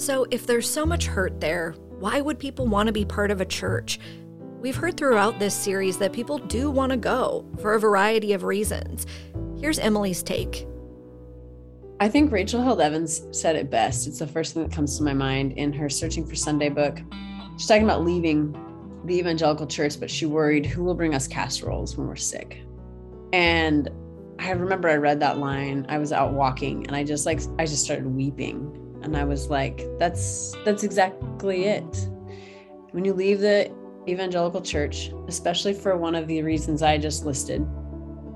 So, if there's so much hurt there, why would people want to be part of a church? We've heard throughout this series that people do want to go for a variety of reasons. Here's Emily's take. I think Rachel Held Evans said it best. It's the first thing that comes to my mind in her Searching for Sunday book. She's talking about leaving the evangelical church, but she worried who will bring us casseroles when we're sick. And I remember I read that line. I was out walking and I just like I just started weeping. And I was like, that's that's exactly it. When you leave the evangelical church, especially for one of the reasons I just listed,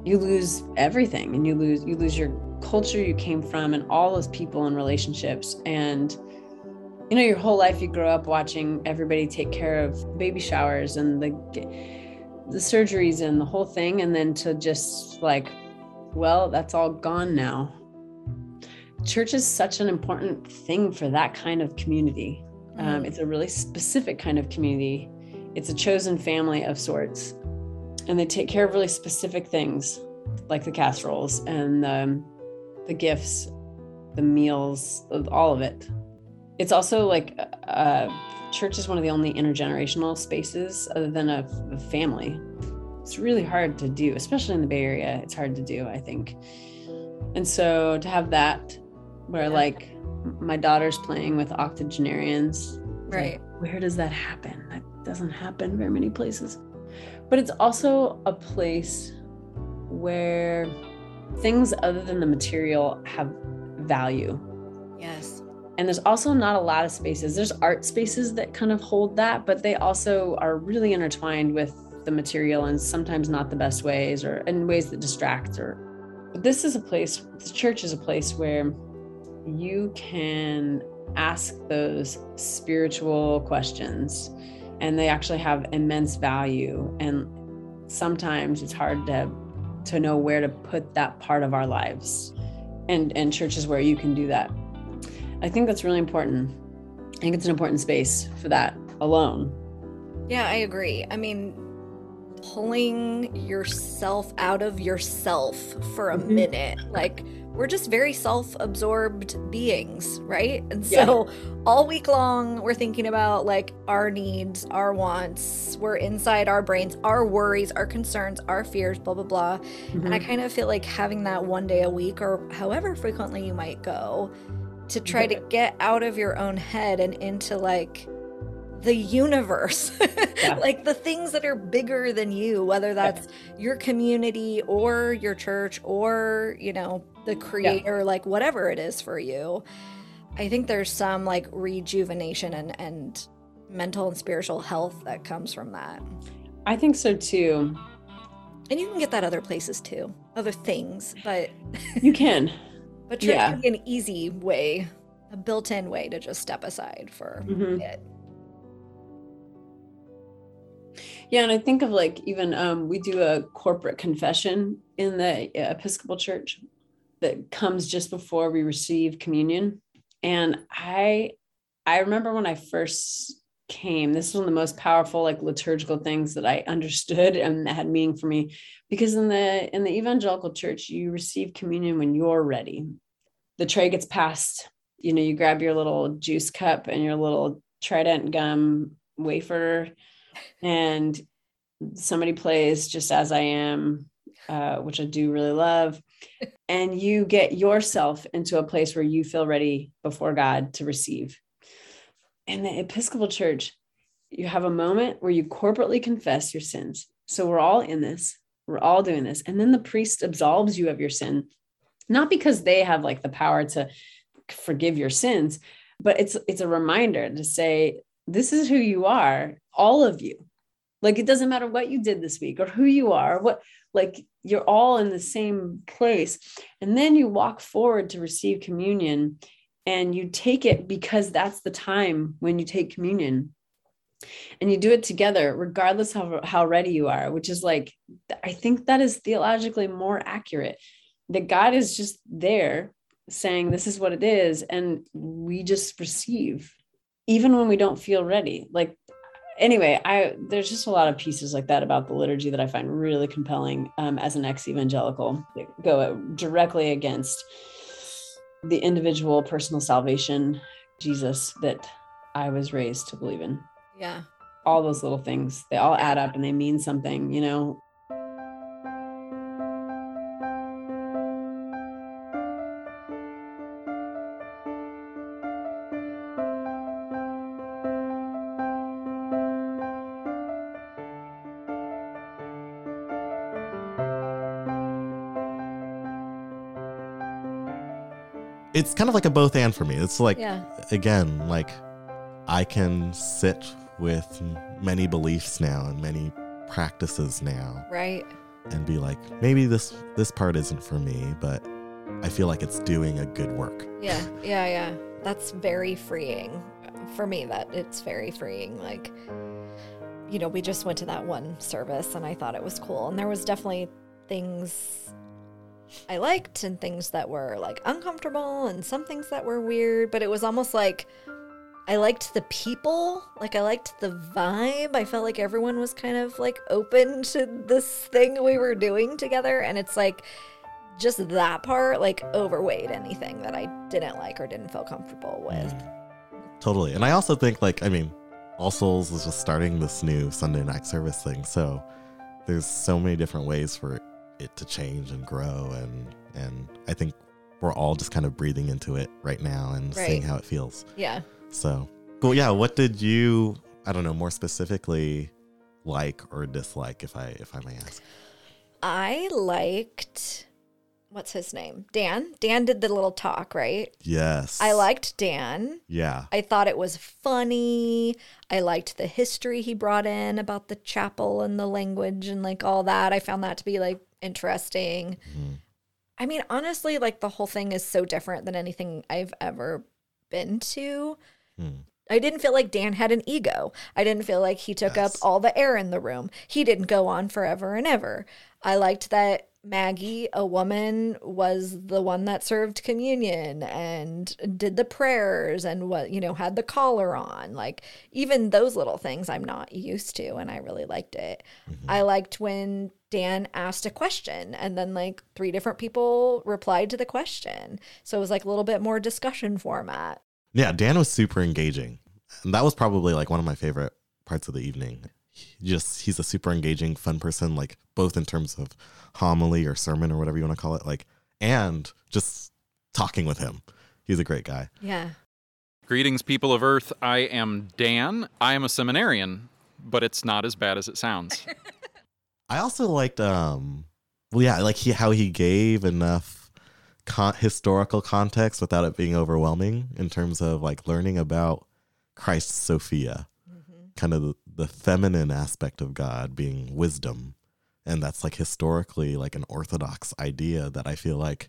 you lose everything and you lose you lose your culture you came from and all those people and relationships. And you know your whole life you grow up watching everybody take care of baby showers and the the surgeries and the whole thing. And then to just like well that's all gone now. Church is such an important thing for that kind of community. Um, it's a really specific kind of community it's a chosen family of sorts. And they take care of really specific things like the casseroles and the, the gifts the meals all of it. It's also like uh, church is one of the only intergenerational spaces other than a, a family. It's really hard to do especially in the bay area it's hard to do i think. And so to have that where like my daughter's playing with octogenarians Right. where does that happen? That doesn't happen very many places. But it's also a place where things other than the material have value. Yes. and there's also not a lot of spaces. There's art spaces that kind of hold that but they also are really intertwined with the material and sometimes not the best ways or in ways that distract or but this is a place the church is a place where you can ask those spiritual questions and they actually have immense value. And sometimes it's hard to to know where to put that part of our lives. And and churches where you can do that. I think that's really important. I think it's an important space for that alone. Yeah, I agree. I mean, pulling yourself out of yourself for a mm-hmm. minute. Like, we're just very self absorbed beings, right? And so all week long, we're thinking about like our needs, our wants, we're inside our brains, our worries, our concerns, our fears, blah, blah, blah. And I mm-hmm. kind of feel like having that one day a week or however frequently you might go to try to get out of your own head and into like the universe, Yeah. like the things that are bigger than you, whether that's your community or your church or, you know, the creator, like whatever it is for you. I think there's some like rejuvenation and, and mental and spiritual health that comes from that. I think so too. And you can get that other places too, other things, but You can. but church Yeah. an easy way, a built-in way to just step aside for Mhm. it. Yeah, and I think of like even um, we do a corporate confession in the uh, Episcopal Church that comes just before we receive communion, and I I remember when I first came, this was one of the most powerful like liturgical things that I understood and that had meaning for me, because in the in the evangelical church you receive communion when you're ready. The tray gets passed, you know, you grab your little juice cup and your little Trident gum wafer and somebody plays just as i am uh, which i do really love and you get yourself into a place where you feel ready before god to receive. In the episcopal church you have a moment where you corporately confess your sins. So we're all in this. We're all doing this. And then the priest absolves you of your sin not because they have like the power to forgive your sins but it's it's a reminder to say this is who you are all of you. Like it doesn't matter what you did this week or who you are what like you're all in the same place. And then you walk forward to receive communion and you take it because that's the time when you take communion. And you do it together regardless of how ready you are which is like i think that is theologically more accurate. That god is just there saying this is what it is and we just receive even when we don't feel ready. Like anyway i there's just a lot of pieces like that about the liturgy that i find really compelling um, as an ex-evangelical that go directly against the individual personal salvation jesus that i was raised to believe in Yeah. all those little things they all add up and they mean something you know It's kind of like a both and for me. It's like Yeah. again, like I can sit with many beliefs now and many practices now Right. and be like, maybe this this part isn't for me, but I feel like it's doing a good work. Yeah. Yeah. Yeah. That's very freeing uh, for me. That it's very freeing. Like, you know, we just went to that one service and I thought it was cool. And there was definitely things I liked and things that were like uncomfortable and some things that were weird, but it was almost like I liked the people, like I liked the vibe. I felt like everyone was kind of like open to this thing we were doing together and it's like just that part like overweighed anything that I didn't like or didn't feel comfortable with. Mm. Totally. And I also think like I mean, All Souls is just starting this new Sunday night service thing. So there's so many different ways for it to change and grow and and I think we're all just kind of breathing into it right now and seeing how it feels. Yeah. So, but yeah, what did you I don't know, more specifically like or dislike if I if I may ask? I liked what's his name? Dan. Dan did the little talk, right? Yes. I liked Dan. Yeah. I thought it was funny. I liked the history he brought in about the chapel and the language and like all that. I found that to be like interesting. Mm. I mean, honestly, like the whole thing is so different than anything I've ever been to. Hmm. I didn't feel like Dan had an ego. I didn't feel like he took up all the air in the room. He didn't go on forever and ever. I liked that Maggie, a woman, was the one that served communion and did the prayers and what, you know, had the collar on. Like even those little things I'm not used to and I really liked it. Mm-hmm. I liked when Dan asked a question and then like three different people replied to the question. So it was like a little bit more discussion format. Yeah, Dan was super engaging. And that was probably like one of my favorite parts of the evening. He just he's a super engaging, fun person, like both in terms of homily or sermon or whatever you want to call it, like and just talking with him. He's a great guy. Yeah. Greetings, people of Earth. I am Dan. I am a seminarian, but it's not as bad as it sounds. I also liked, um, well, yeah, like he how he gave enough con- historical context without it being overwhelming in terms of like learning about Christ Sophia, kind of the, feminine aspect of God being wisdom, and that's like historically like an orthodox idea that I feel like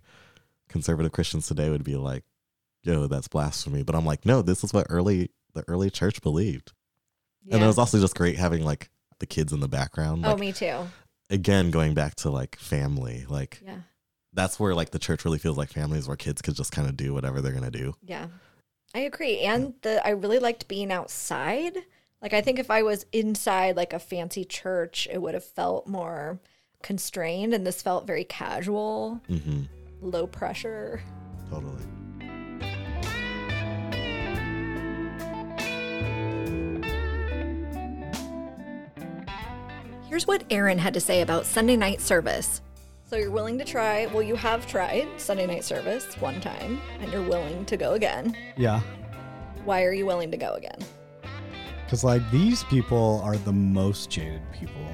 conservative Christians today would be like, yo, that's blasphemy. But I'm like, no, this is what early the early church believed. And it was also just great having like the kids in the background. Oh, Like, me too. again, going back to like family, like Yeah. that's where like the church really feels like families where kids could just kind of do whatever they're gonna do. Yeah. I agree. And the I really liked being outside. Like I think if I was inside like a fancy church, it would have felt more constrained and this felt very casual, Mm-hmm. low pressure. Totally. Here's what Aaron had to say about Sunday night service. So you're willing to try, well you have tried Sunday night service one time and you're willing to go again. Yeah. Why are you willing to go again? Because, like, these people are the most jaded people.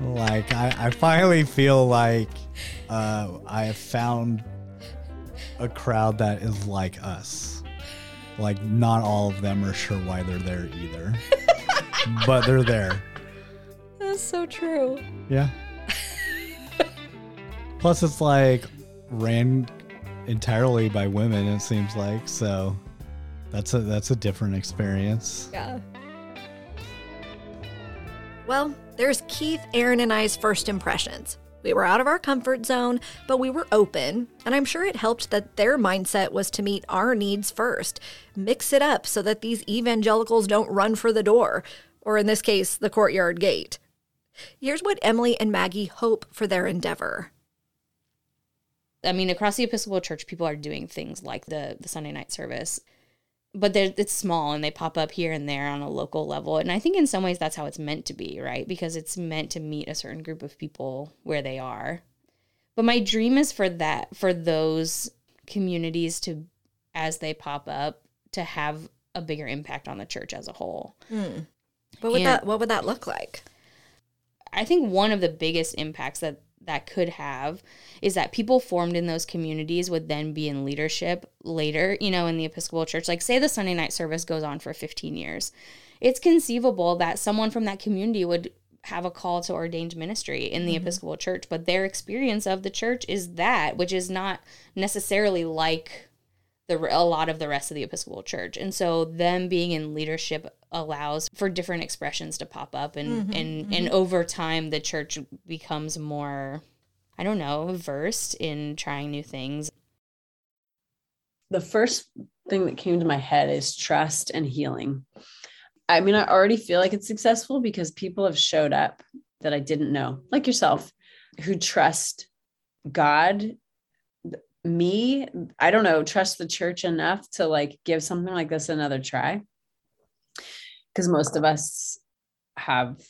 like, I, I finally feel like uh, I have found a crowd that is like us. Like, not all of them are sure why they're there either. but they're there. That's so true. Yeah. Plus, it's like ran entirely by women. It seems like so. That's a that's a different experience. Yeah. Well, there's Keith, Aaron, and I's first impressions. We were out of our comfort zone, but we were open, and I'm sure it helped that their mindset was to meet our needs first. Mix it up so that these evangelicals don't run for the door, or in this case, the courtyard gate. Here's what Emily and Maggie hope for their endeavor. I mean, across the Episcopal Church, people are doing things like the the Sunday night service, but they're it's small and they pop up here and there on a local level. And I think in some ways that's how it's meant to be, right? Because it's meant to meet a certain group of people where they are. But my dream is for that for those communities to, as they pop up, to have a bigger impact on the church as a whole. Hmm. What would And- that what would that look like? I think one of the biggest impacts that that could have is that people formed in those communities would then be in leadership later, you know, in the Episcopal Church. Like, say the Sunday night service goes on for 15 years. It's conceivable that someone from that community would have a call to ordained ministry in the Mhm. Episcopal Church, but their experience of the church is that, which is not necessarily like the a lot of the rest of the Episcopal Church. And so them being in leadership allows for different expressions to pop up and Mhm, and and mhm. over time the church becomes more I don't know, versed in trying new things. the first thing that came to my head is trust and healing. I mean, I already feel like it's successful because people have showed up that I didn't know, like yourself, who trust God, me, I don't know, trust the church enough to like give something like this another try. Because most of us have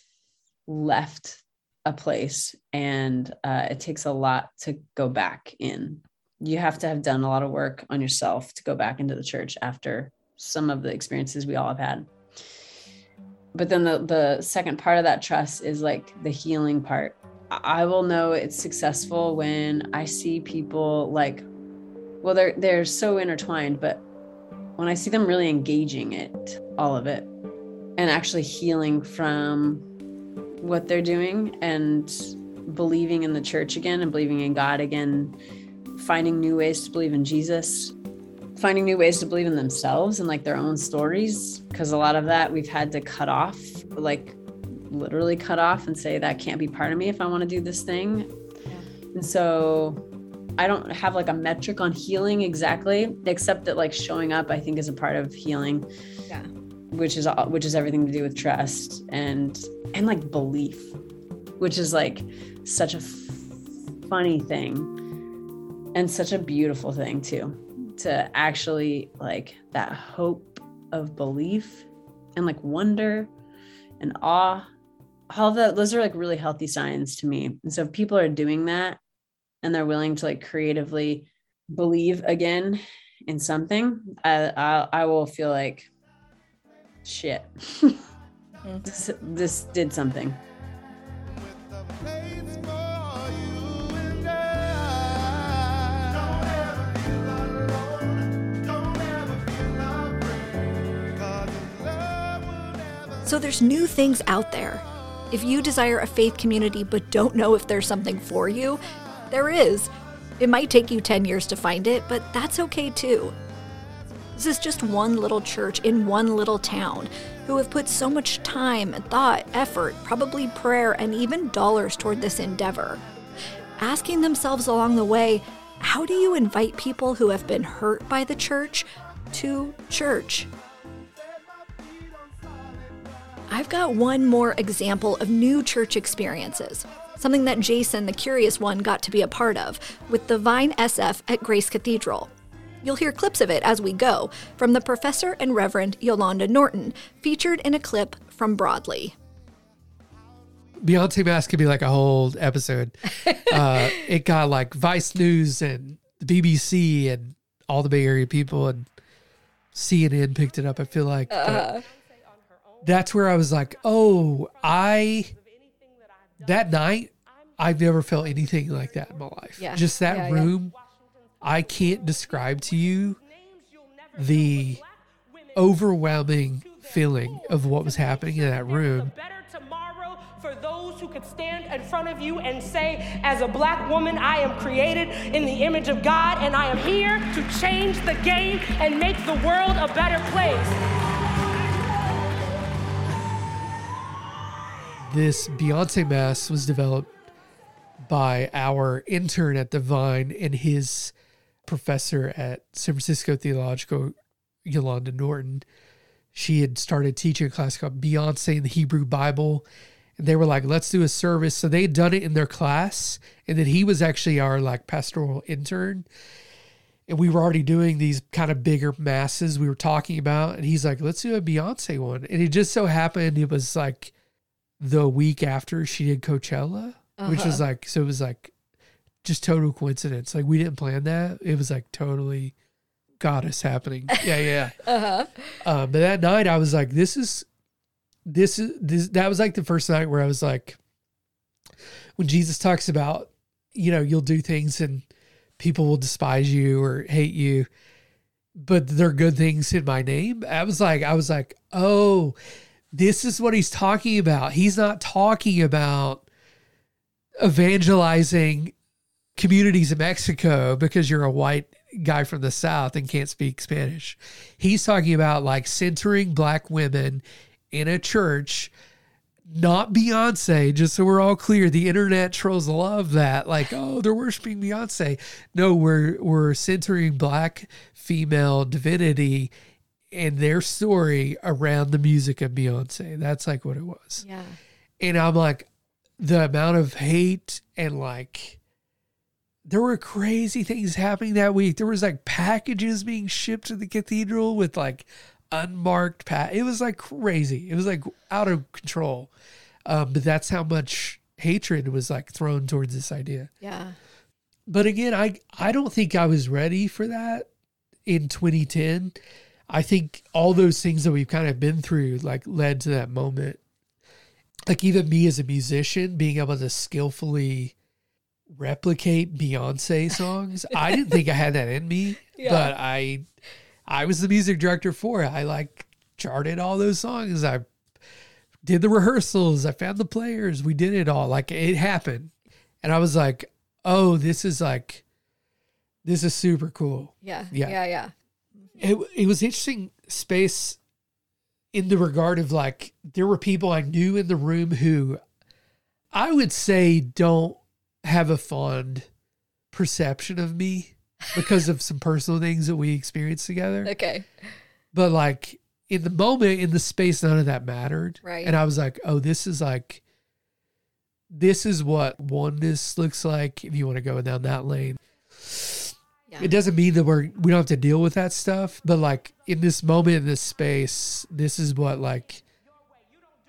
left a place and uh, it takes a lot to go back in. You have to have done a lot of work on yourself to go back into the church after some of the experiences we all have had. But then the the second part of that trust is like the healing part i will know it's successful when i see people like well they're they're so intertwined but when i see them really engaging it all of it and actually healing from what they're doing and believing in the church again and believing in god again finding new ways to believe in Jesus, finding new ways to believe in themselves and like their own stories. Cause a lot of that we've had to cut off, like literally cut off and say that can't be part of me if I want to do this thing. And so I don't have like a metric on healing exactly, except that like showing up, I think is a part of healing. Yeah. Which is all, which is everything to do with trust and and like belief, which is like such a f- funny thing and such a beautiful thing too to actually like that hope of belief and like wonder and awe all that those are like really healthy signs to me and so if people are doing that and they're willing to like creatively believe again in something, I I, I will feel like shit. Mm-hmm. this, this did something. So there's new things out there. If you desire a faith community but don't know if there's something for you, there is. It might take you 10 years to find it, but that's okay too. This is just one little church in one little town who have put so much time, thought, effort, probably prayer, and even dollars toward this endeavor. Asking themselves along the way, how do you invite people who have been hurt by the church to church? I've got one more example of new church experiences, something that Jason, the curious one, got to be a part of with the Vine SF at Grace Cathedral. You'll hear clips of it as we go from the professor and Reverend Yolanda Norton, featured in a clip from Broadly. Beyonce Mass could be like a whole episode. uh, it got like Vice News and the BBC and all the Bay Area people and CNN picked it up. I feel like But Uh, that's where I was like, oh, I that night I've never felt anything like that in my life. Yeah. Just that Yeah, yeah. room, I can't describe to you the overwhelming feeling of what was happening in that room. for those who could stand in front of you and say, as a black woman, I am created in the image of God and I am here to change the game and make the world a better place. This Beyonce mass was developed by our intern at the Vine and his professor at San Francisco Theological, Yolanda Norton. She had started teaching a class called Beyonce in the Hebrew Bible. And they were like, let's do a service. So they had done it in their class. And then he was actually our like pastoral intern. And we were already doing these kind of bigger masses we were talking about. And he's like, let's do a Beyonce one. And it just so happened it was like the week after she did Coachella, which was Uh-huh. like, so it was like just total coincidence. Like we didn't plan that. It was like totally goddess happening. Yeah, yeah. Uh-huh. Uh, but that night I was like, this is, this is, this, that was like the first night where I was like, when Jesus talks about, you know, you'll do things and people will despise you or hate you, but they're good things in my name. I was like, I was like, oh, this is what he's talking about. He's not talking about evangelizing communities in Mexico because you're a white guy from the South and can't speak Spanish. He's talking about like centering black women in a church, not Beyonce, just so we're all clear. The internet trolls love that. Like, oh, they're worshiping Beyonce. No, we're we're centering black female divinity and their story around the music of Beyonce. That's like what it was. Yeah. And I'm like, the amount of hate and like, there were crazy things happening that week. There was like packages being shipped to the cathedral with like unmarked pat. It was like crazy. It was like out of control. Um, but that's how much hatred was like thrown towards this idea. Yeah. But again, I I don't think I was ready for that in 2010. I think all those things that we've kind of been through like led to that moment. Like even me as a musician being able to skillfully replicate Beyonce songs. I didn't think I had that in me, Yeah. but I I was the music director for it. I like charted all those songs. I did the rehearsals. I found the players. We did it all. Like it happened. And I was like, "Oh, this is like this is super cool." Yeah. Yeah. Yeah. Yeah. It it was interesting space in the regard of like there were people I knew in the room who I would say don't have a fond perception of me because of some personal things that we experienced together. Okay. But like in the moment, in the space, none of that mattered. Right. And I was like, oh, this is like, this is what oneness looks like if you want to go down that lane. It doesn't mean that we're we don't have to deal with that stuff, but like in this moment, in this space, this is what like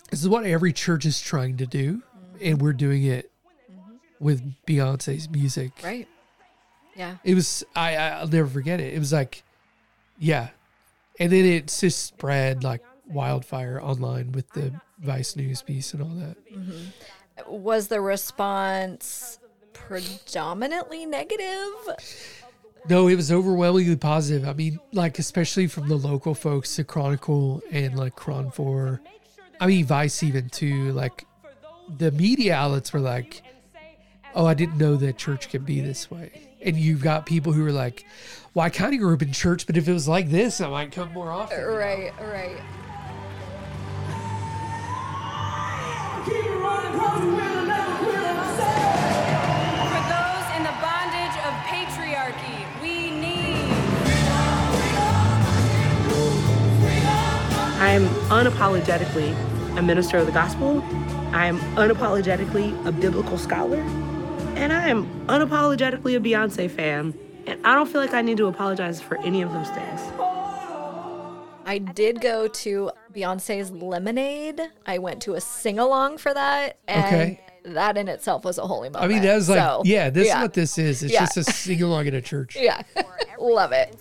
this is what every church is trying to do, mm-hmm. and we're doing it mm-hmm. with Beyonce's music. Right. Yeah. It was I I'll never forget it. It was like Yeah. And then it just spread like wildfire online with the Vice News piece and all that. Mm-hmm. Was the response predominantly negative? No, it was overwhelmingly positive. I mean, like especially from the local folks, the Chronicle and like Chron Four. I mean, Vice even too. Like the media outlets were like, "Oh, I didn't know that church can be this way." And you've got people who are like, "Well, I kind of grew up in church, but if it was like this, I might come more often." Right, right. I am unapologetically a minister of the gospel. I am unapologetically a biblical scholar. And I am unapologetically a Beyonce fan. And I don't feel like I need to apologize for any of those things. I did go to Beyonce's Lemonade. I went to a sing along for that. And Okay. that in itself was a holy moment. I mean, that was like, So, yeah, this yeah. is what this is. It's Yeah. just a sing along at a church. Yeah. Love it.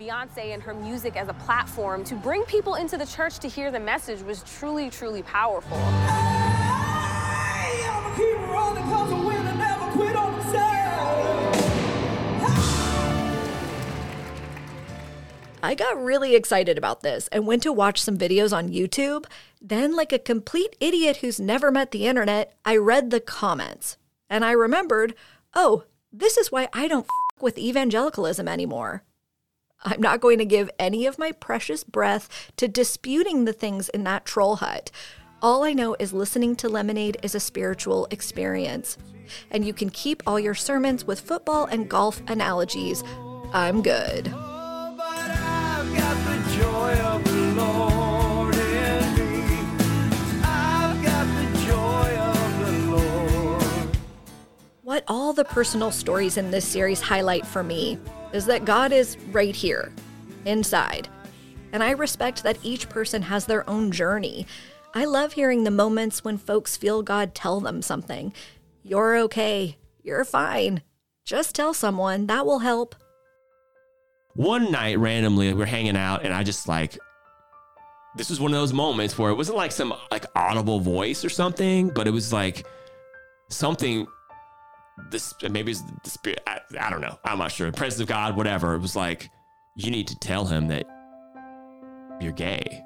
To use Beyonce and her music as a platform to bring people into the church to hear the message was truly, truly powerful. I got really excited about this and went to watch some videos on YouTube. Then, like a complete idiot who's never met the internet, I read the comments. And I remembered, oh, this is why I don't f- with evangelicalism anymore. I'm not going to give any of my precious breath to disputing the things in that troll hut. All I know is listening to Lemonade is a spiritual experience. And you can keep all your sermons with football and golf analogies. I'm good. What all the personal stories in this series highlight for me is that God is right here, inside. And I respect that each person has their own journey. I love hearing the moments when folks feel God tell them something. You're okay. You're fine. Just tell someone, that will help. One night, randomly, we're hanging out, and I just like, this was one of those moments where it wasn't like some like audible voice or something, but it was like something. This maybe it's the spirit. I, I don't know. I'm not sure. Presence of God, whatever. It was like you need to tell him that you're gay.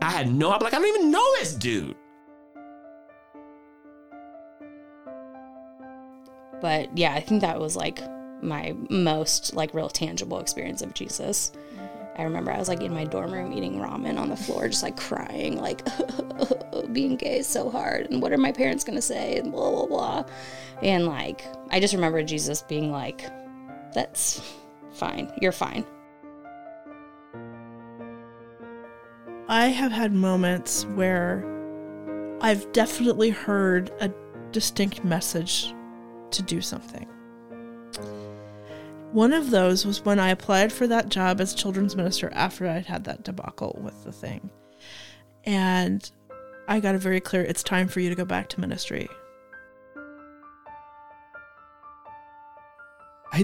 I had no. I'm like I don't even know this dude. But yeah, I think that was like my most like real tangible experience of Jesus. I remember I was like in my dorm room eating ramen on the floor, just like crying, like being gay is so hard, and what are my parents gonna say, and blah blah blah. And like I just remember Jesus being like, "That's fine, you're fine." I have had moments where I've definitely heard a distinct message to do something. One of those was when I applied for that job as children's minister after I'd had that debacle with the thing. And I got a very clear it's time for you to go back to ministry.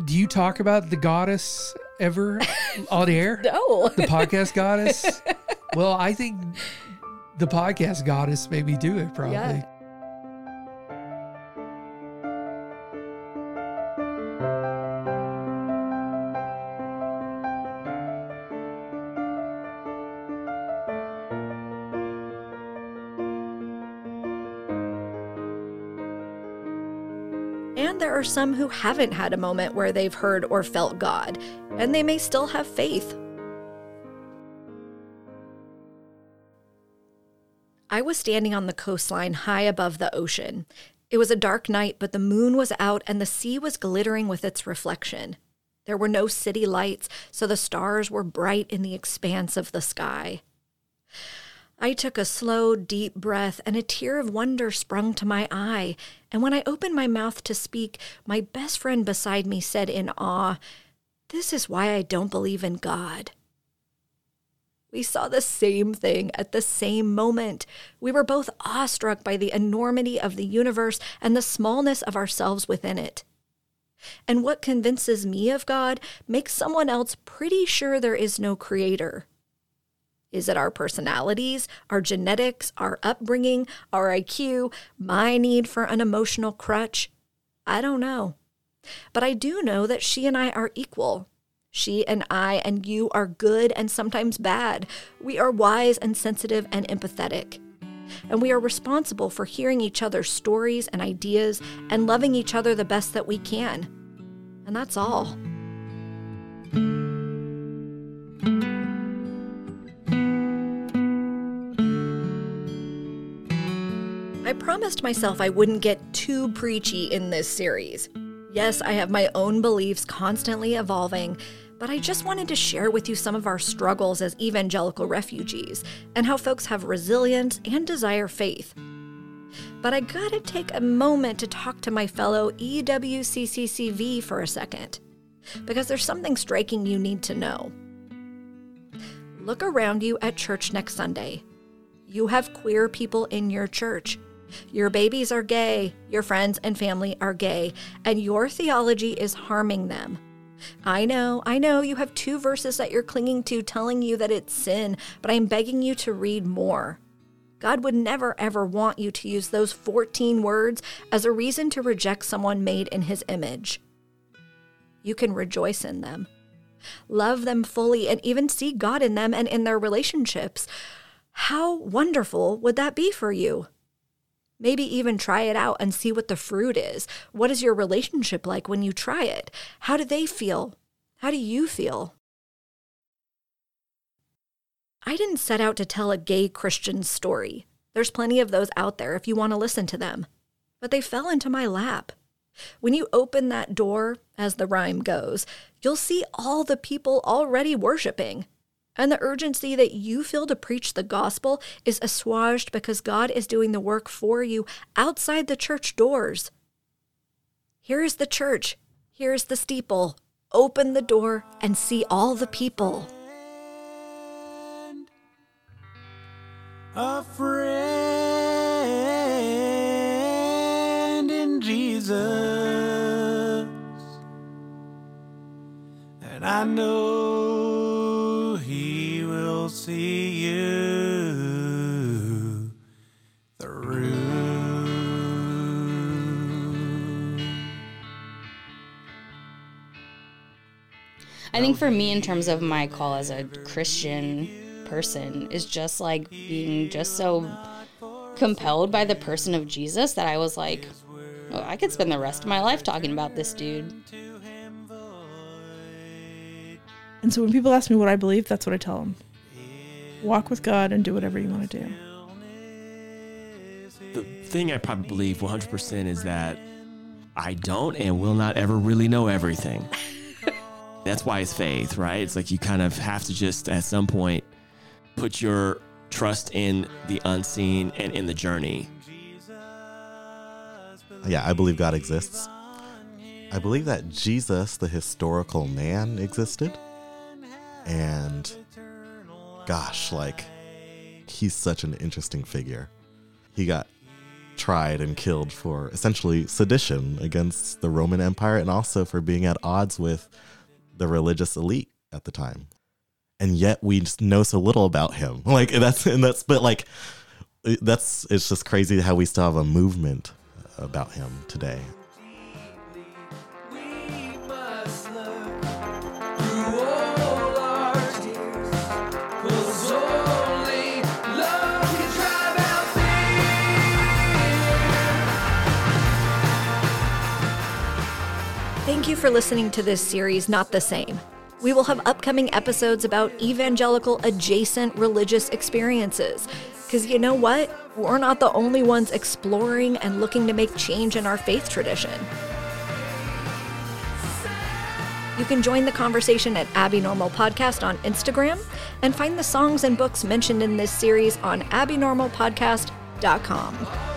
Do you talk about the goddess ever on air? No. The podcast goddess? well, I think the podcast goddess made me do it probably. Yeah. Some who haven't had a moment where they've heard or felt God, and they may still have faith. I was standing on the coastline high above the ocean. It was a dark night, but the moon was out and the sea was glittering with its reflection. There were no city lights, so the stars were bright in the expanse of the sky. I took a slow, deep breath, and a tear of wonder sprung to my eye. And when I opened my mouth to speak, my best friend beside me said in awe, This is why I don't believe in God. We saw the same thing at the same moment. We were both awestruck by the enormity of the universe and the smallness of ourselves within it. And what convinces me of God makes someone else pretty sure there is no creator. Is it our personalities, our genetics, our upbringing, our IQ, my need for an emotional crutch? I don't know. But I do know that she and I are equal. She and I and you are good and sometimes bad. We are wise and sensitive and empathetic. And we are responsible for hearing each other's stories and ideas and loving each other the best that we can. And that's all. Promised myself I wouldn't get too preachy in this series. Yes, I have my own beliefs constantly evolving, but I just wanted to share with you some of our struggles as evangelical refugees and how folks have resilience and desire faith. But I gotta take a moment to talk to my fellow EWCCCV for a second, because there's something striking you need to know. Look around you at church next Sunday. You have queer people in your church. Your babies are gay, your friends and family are gay, and your theology is harming them. I know, I know you have two verses that you're clinging to telling you that it's sin, but I'm begging you to read more. God would never ever want you to use those 14 words as a reason to reject someone made in his image. You can rejoice in them, love them fully, and even see God in them and in their relationships. How wonderful would that be for you? Maybe even try it out and see what the fruit is. What is your relationship like when you try it? How do they feel? How do you feel? I didn't set out to tell a gay Christian story. There's plenty of those out there if you want to listen to them. But they fell into my lap. When you open that door, as the rhyme goes, you'll see all the people already worshiping. And the urgency that you feel to preach the gospel is assuaged because God is doing the work for you outside the church doors. Here is the church. Here is the steeple. Open the door and see all the people. a friend in Jesus. And I know will see you through. I think for me, in terms of my call as a Christian person, is just like being just so compelled by the person of Jesus that I was like, oh, I could spend the rest of my life talking about this dude. And so when people ask me what I believe, that's what I tell them. Walk with God and do whatever you want to do. The thing I probably believe 100% is that I don't and will not ever really know everything. That's why it's faith, right? It's like you kind of have to just at some point put your trust in the unseen and in the journey. Yeah, I believe God exists. I believe that Jesus, the historical man, existed. And gosh, like, he's such an interesting figure. He got tried and killed for essentially sedition against the Roman Empire and also for being at odds with the religious elite at the time. And yet we know so little about him. Like that's and that's but like that's it's just crazy how we still have a movement about him today. You for listening to this series, Not the Same. We will have upcoming episodes about evangelical adjacent religious experiences. Because you know what? We're not the only ones exploring and looking to make change in our faith tradition. You can join the conversation at Abby Normal Podcast on Instagram and find the songs and books mentioned in this series on abbynormalpodcast.com.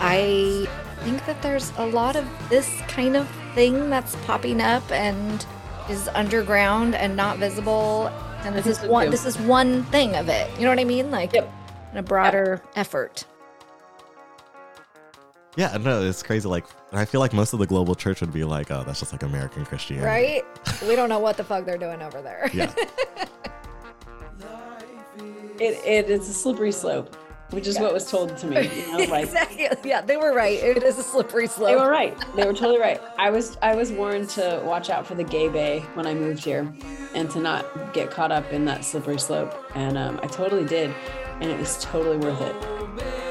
I think that there's a lot of this kind of thing that's popping up and is underground and not visible. And this is so, one too. this is one thing of it. You know what I mean? Like in a broader effort. Yeah, no, it's crazy. Like, I feel like most of the global church would be like, "Oh, that's just like American Christianity." Right? we don't know what the fuck they're doing over there. Yeah. It, it is a slippery slope, which is what was told to me. You know, like exactly. Yeah, they were right. It is a slippery slope. They were right. They were totally right. I was I was warned to watch out for the gay bay when I moved here, and to not get caught up in that slippery slope. And um, I totally did, and it was totally worth it.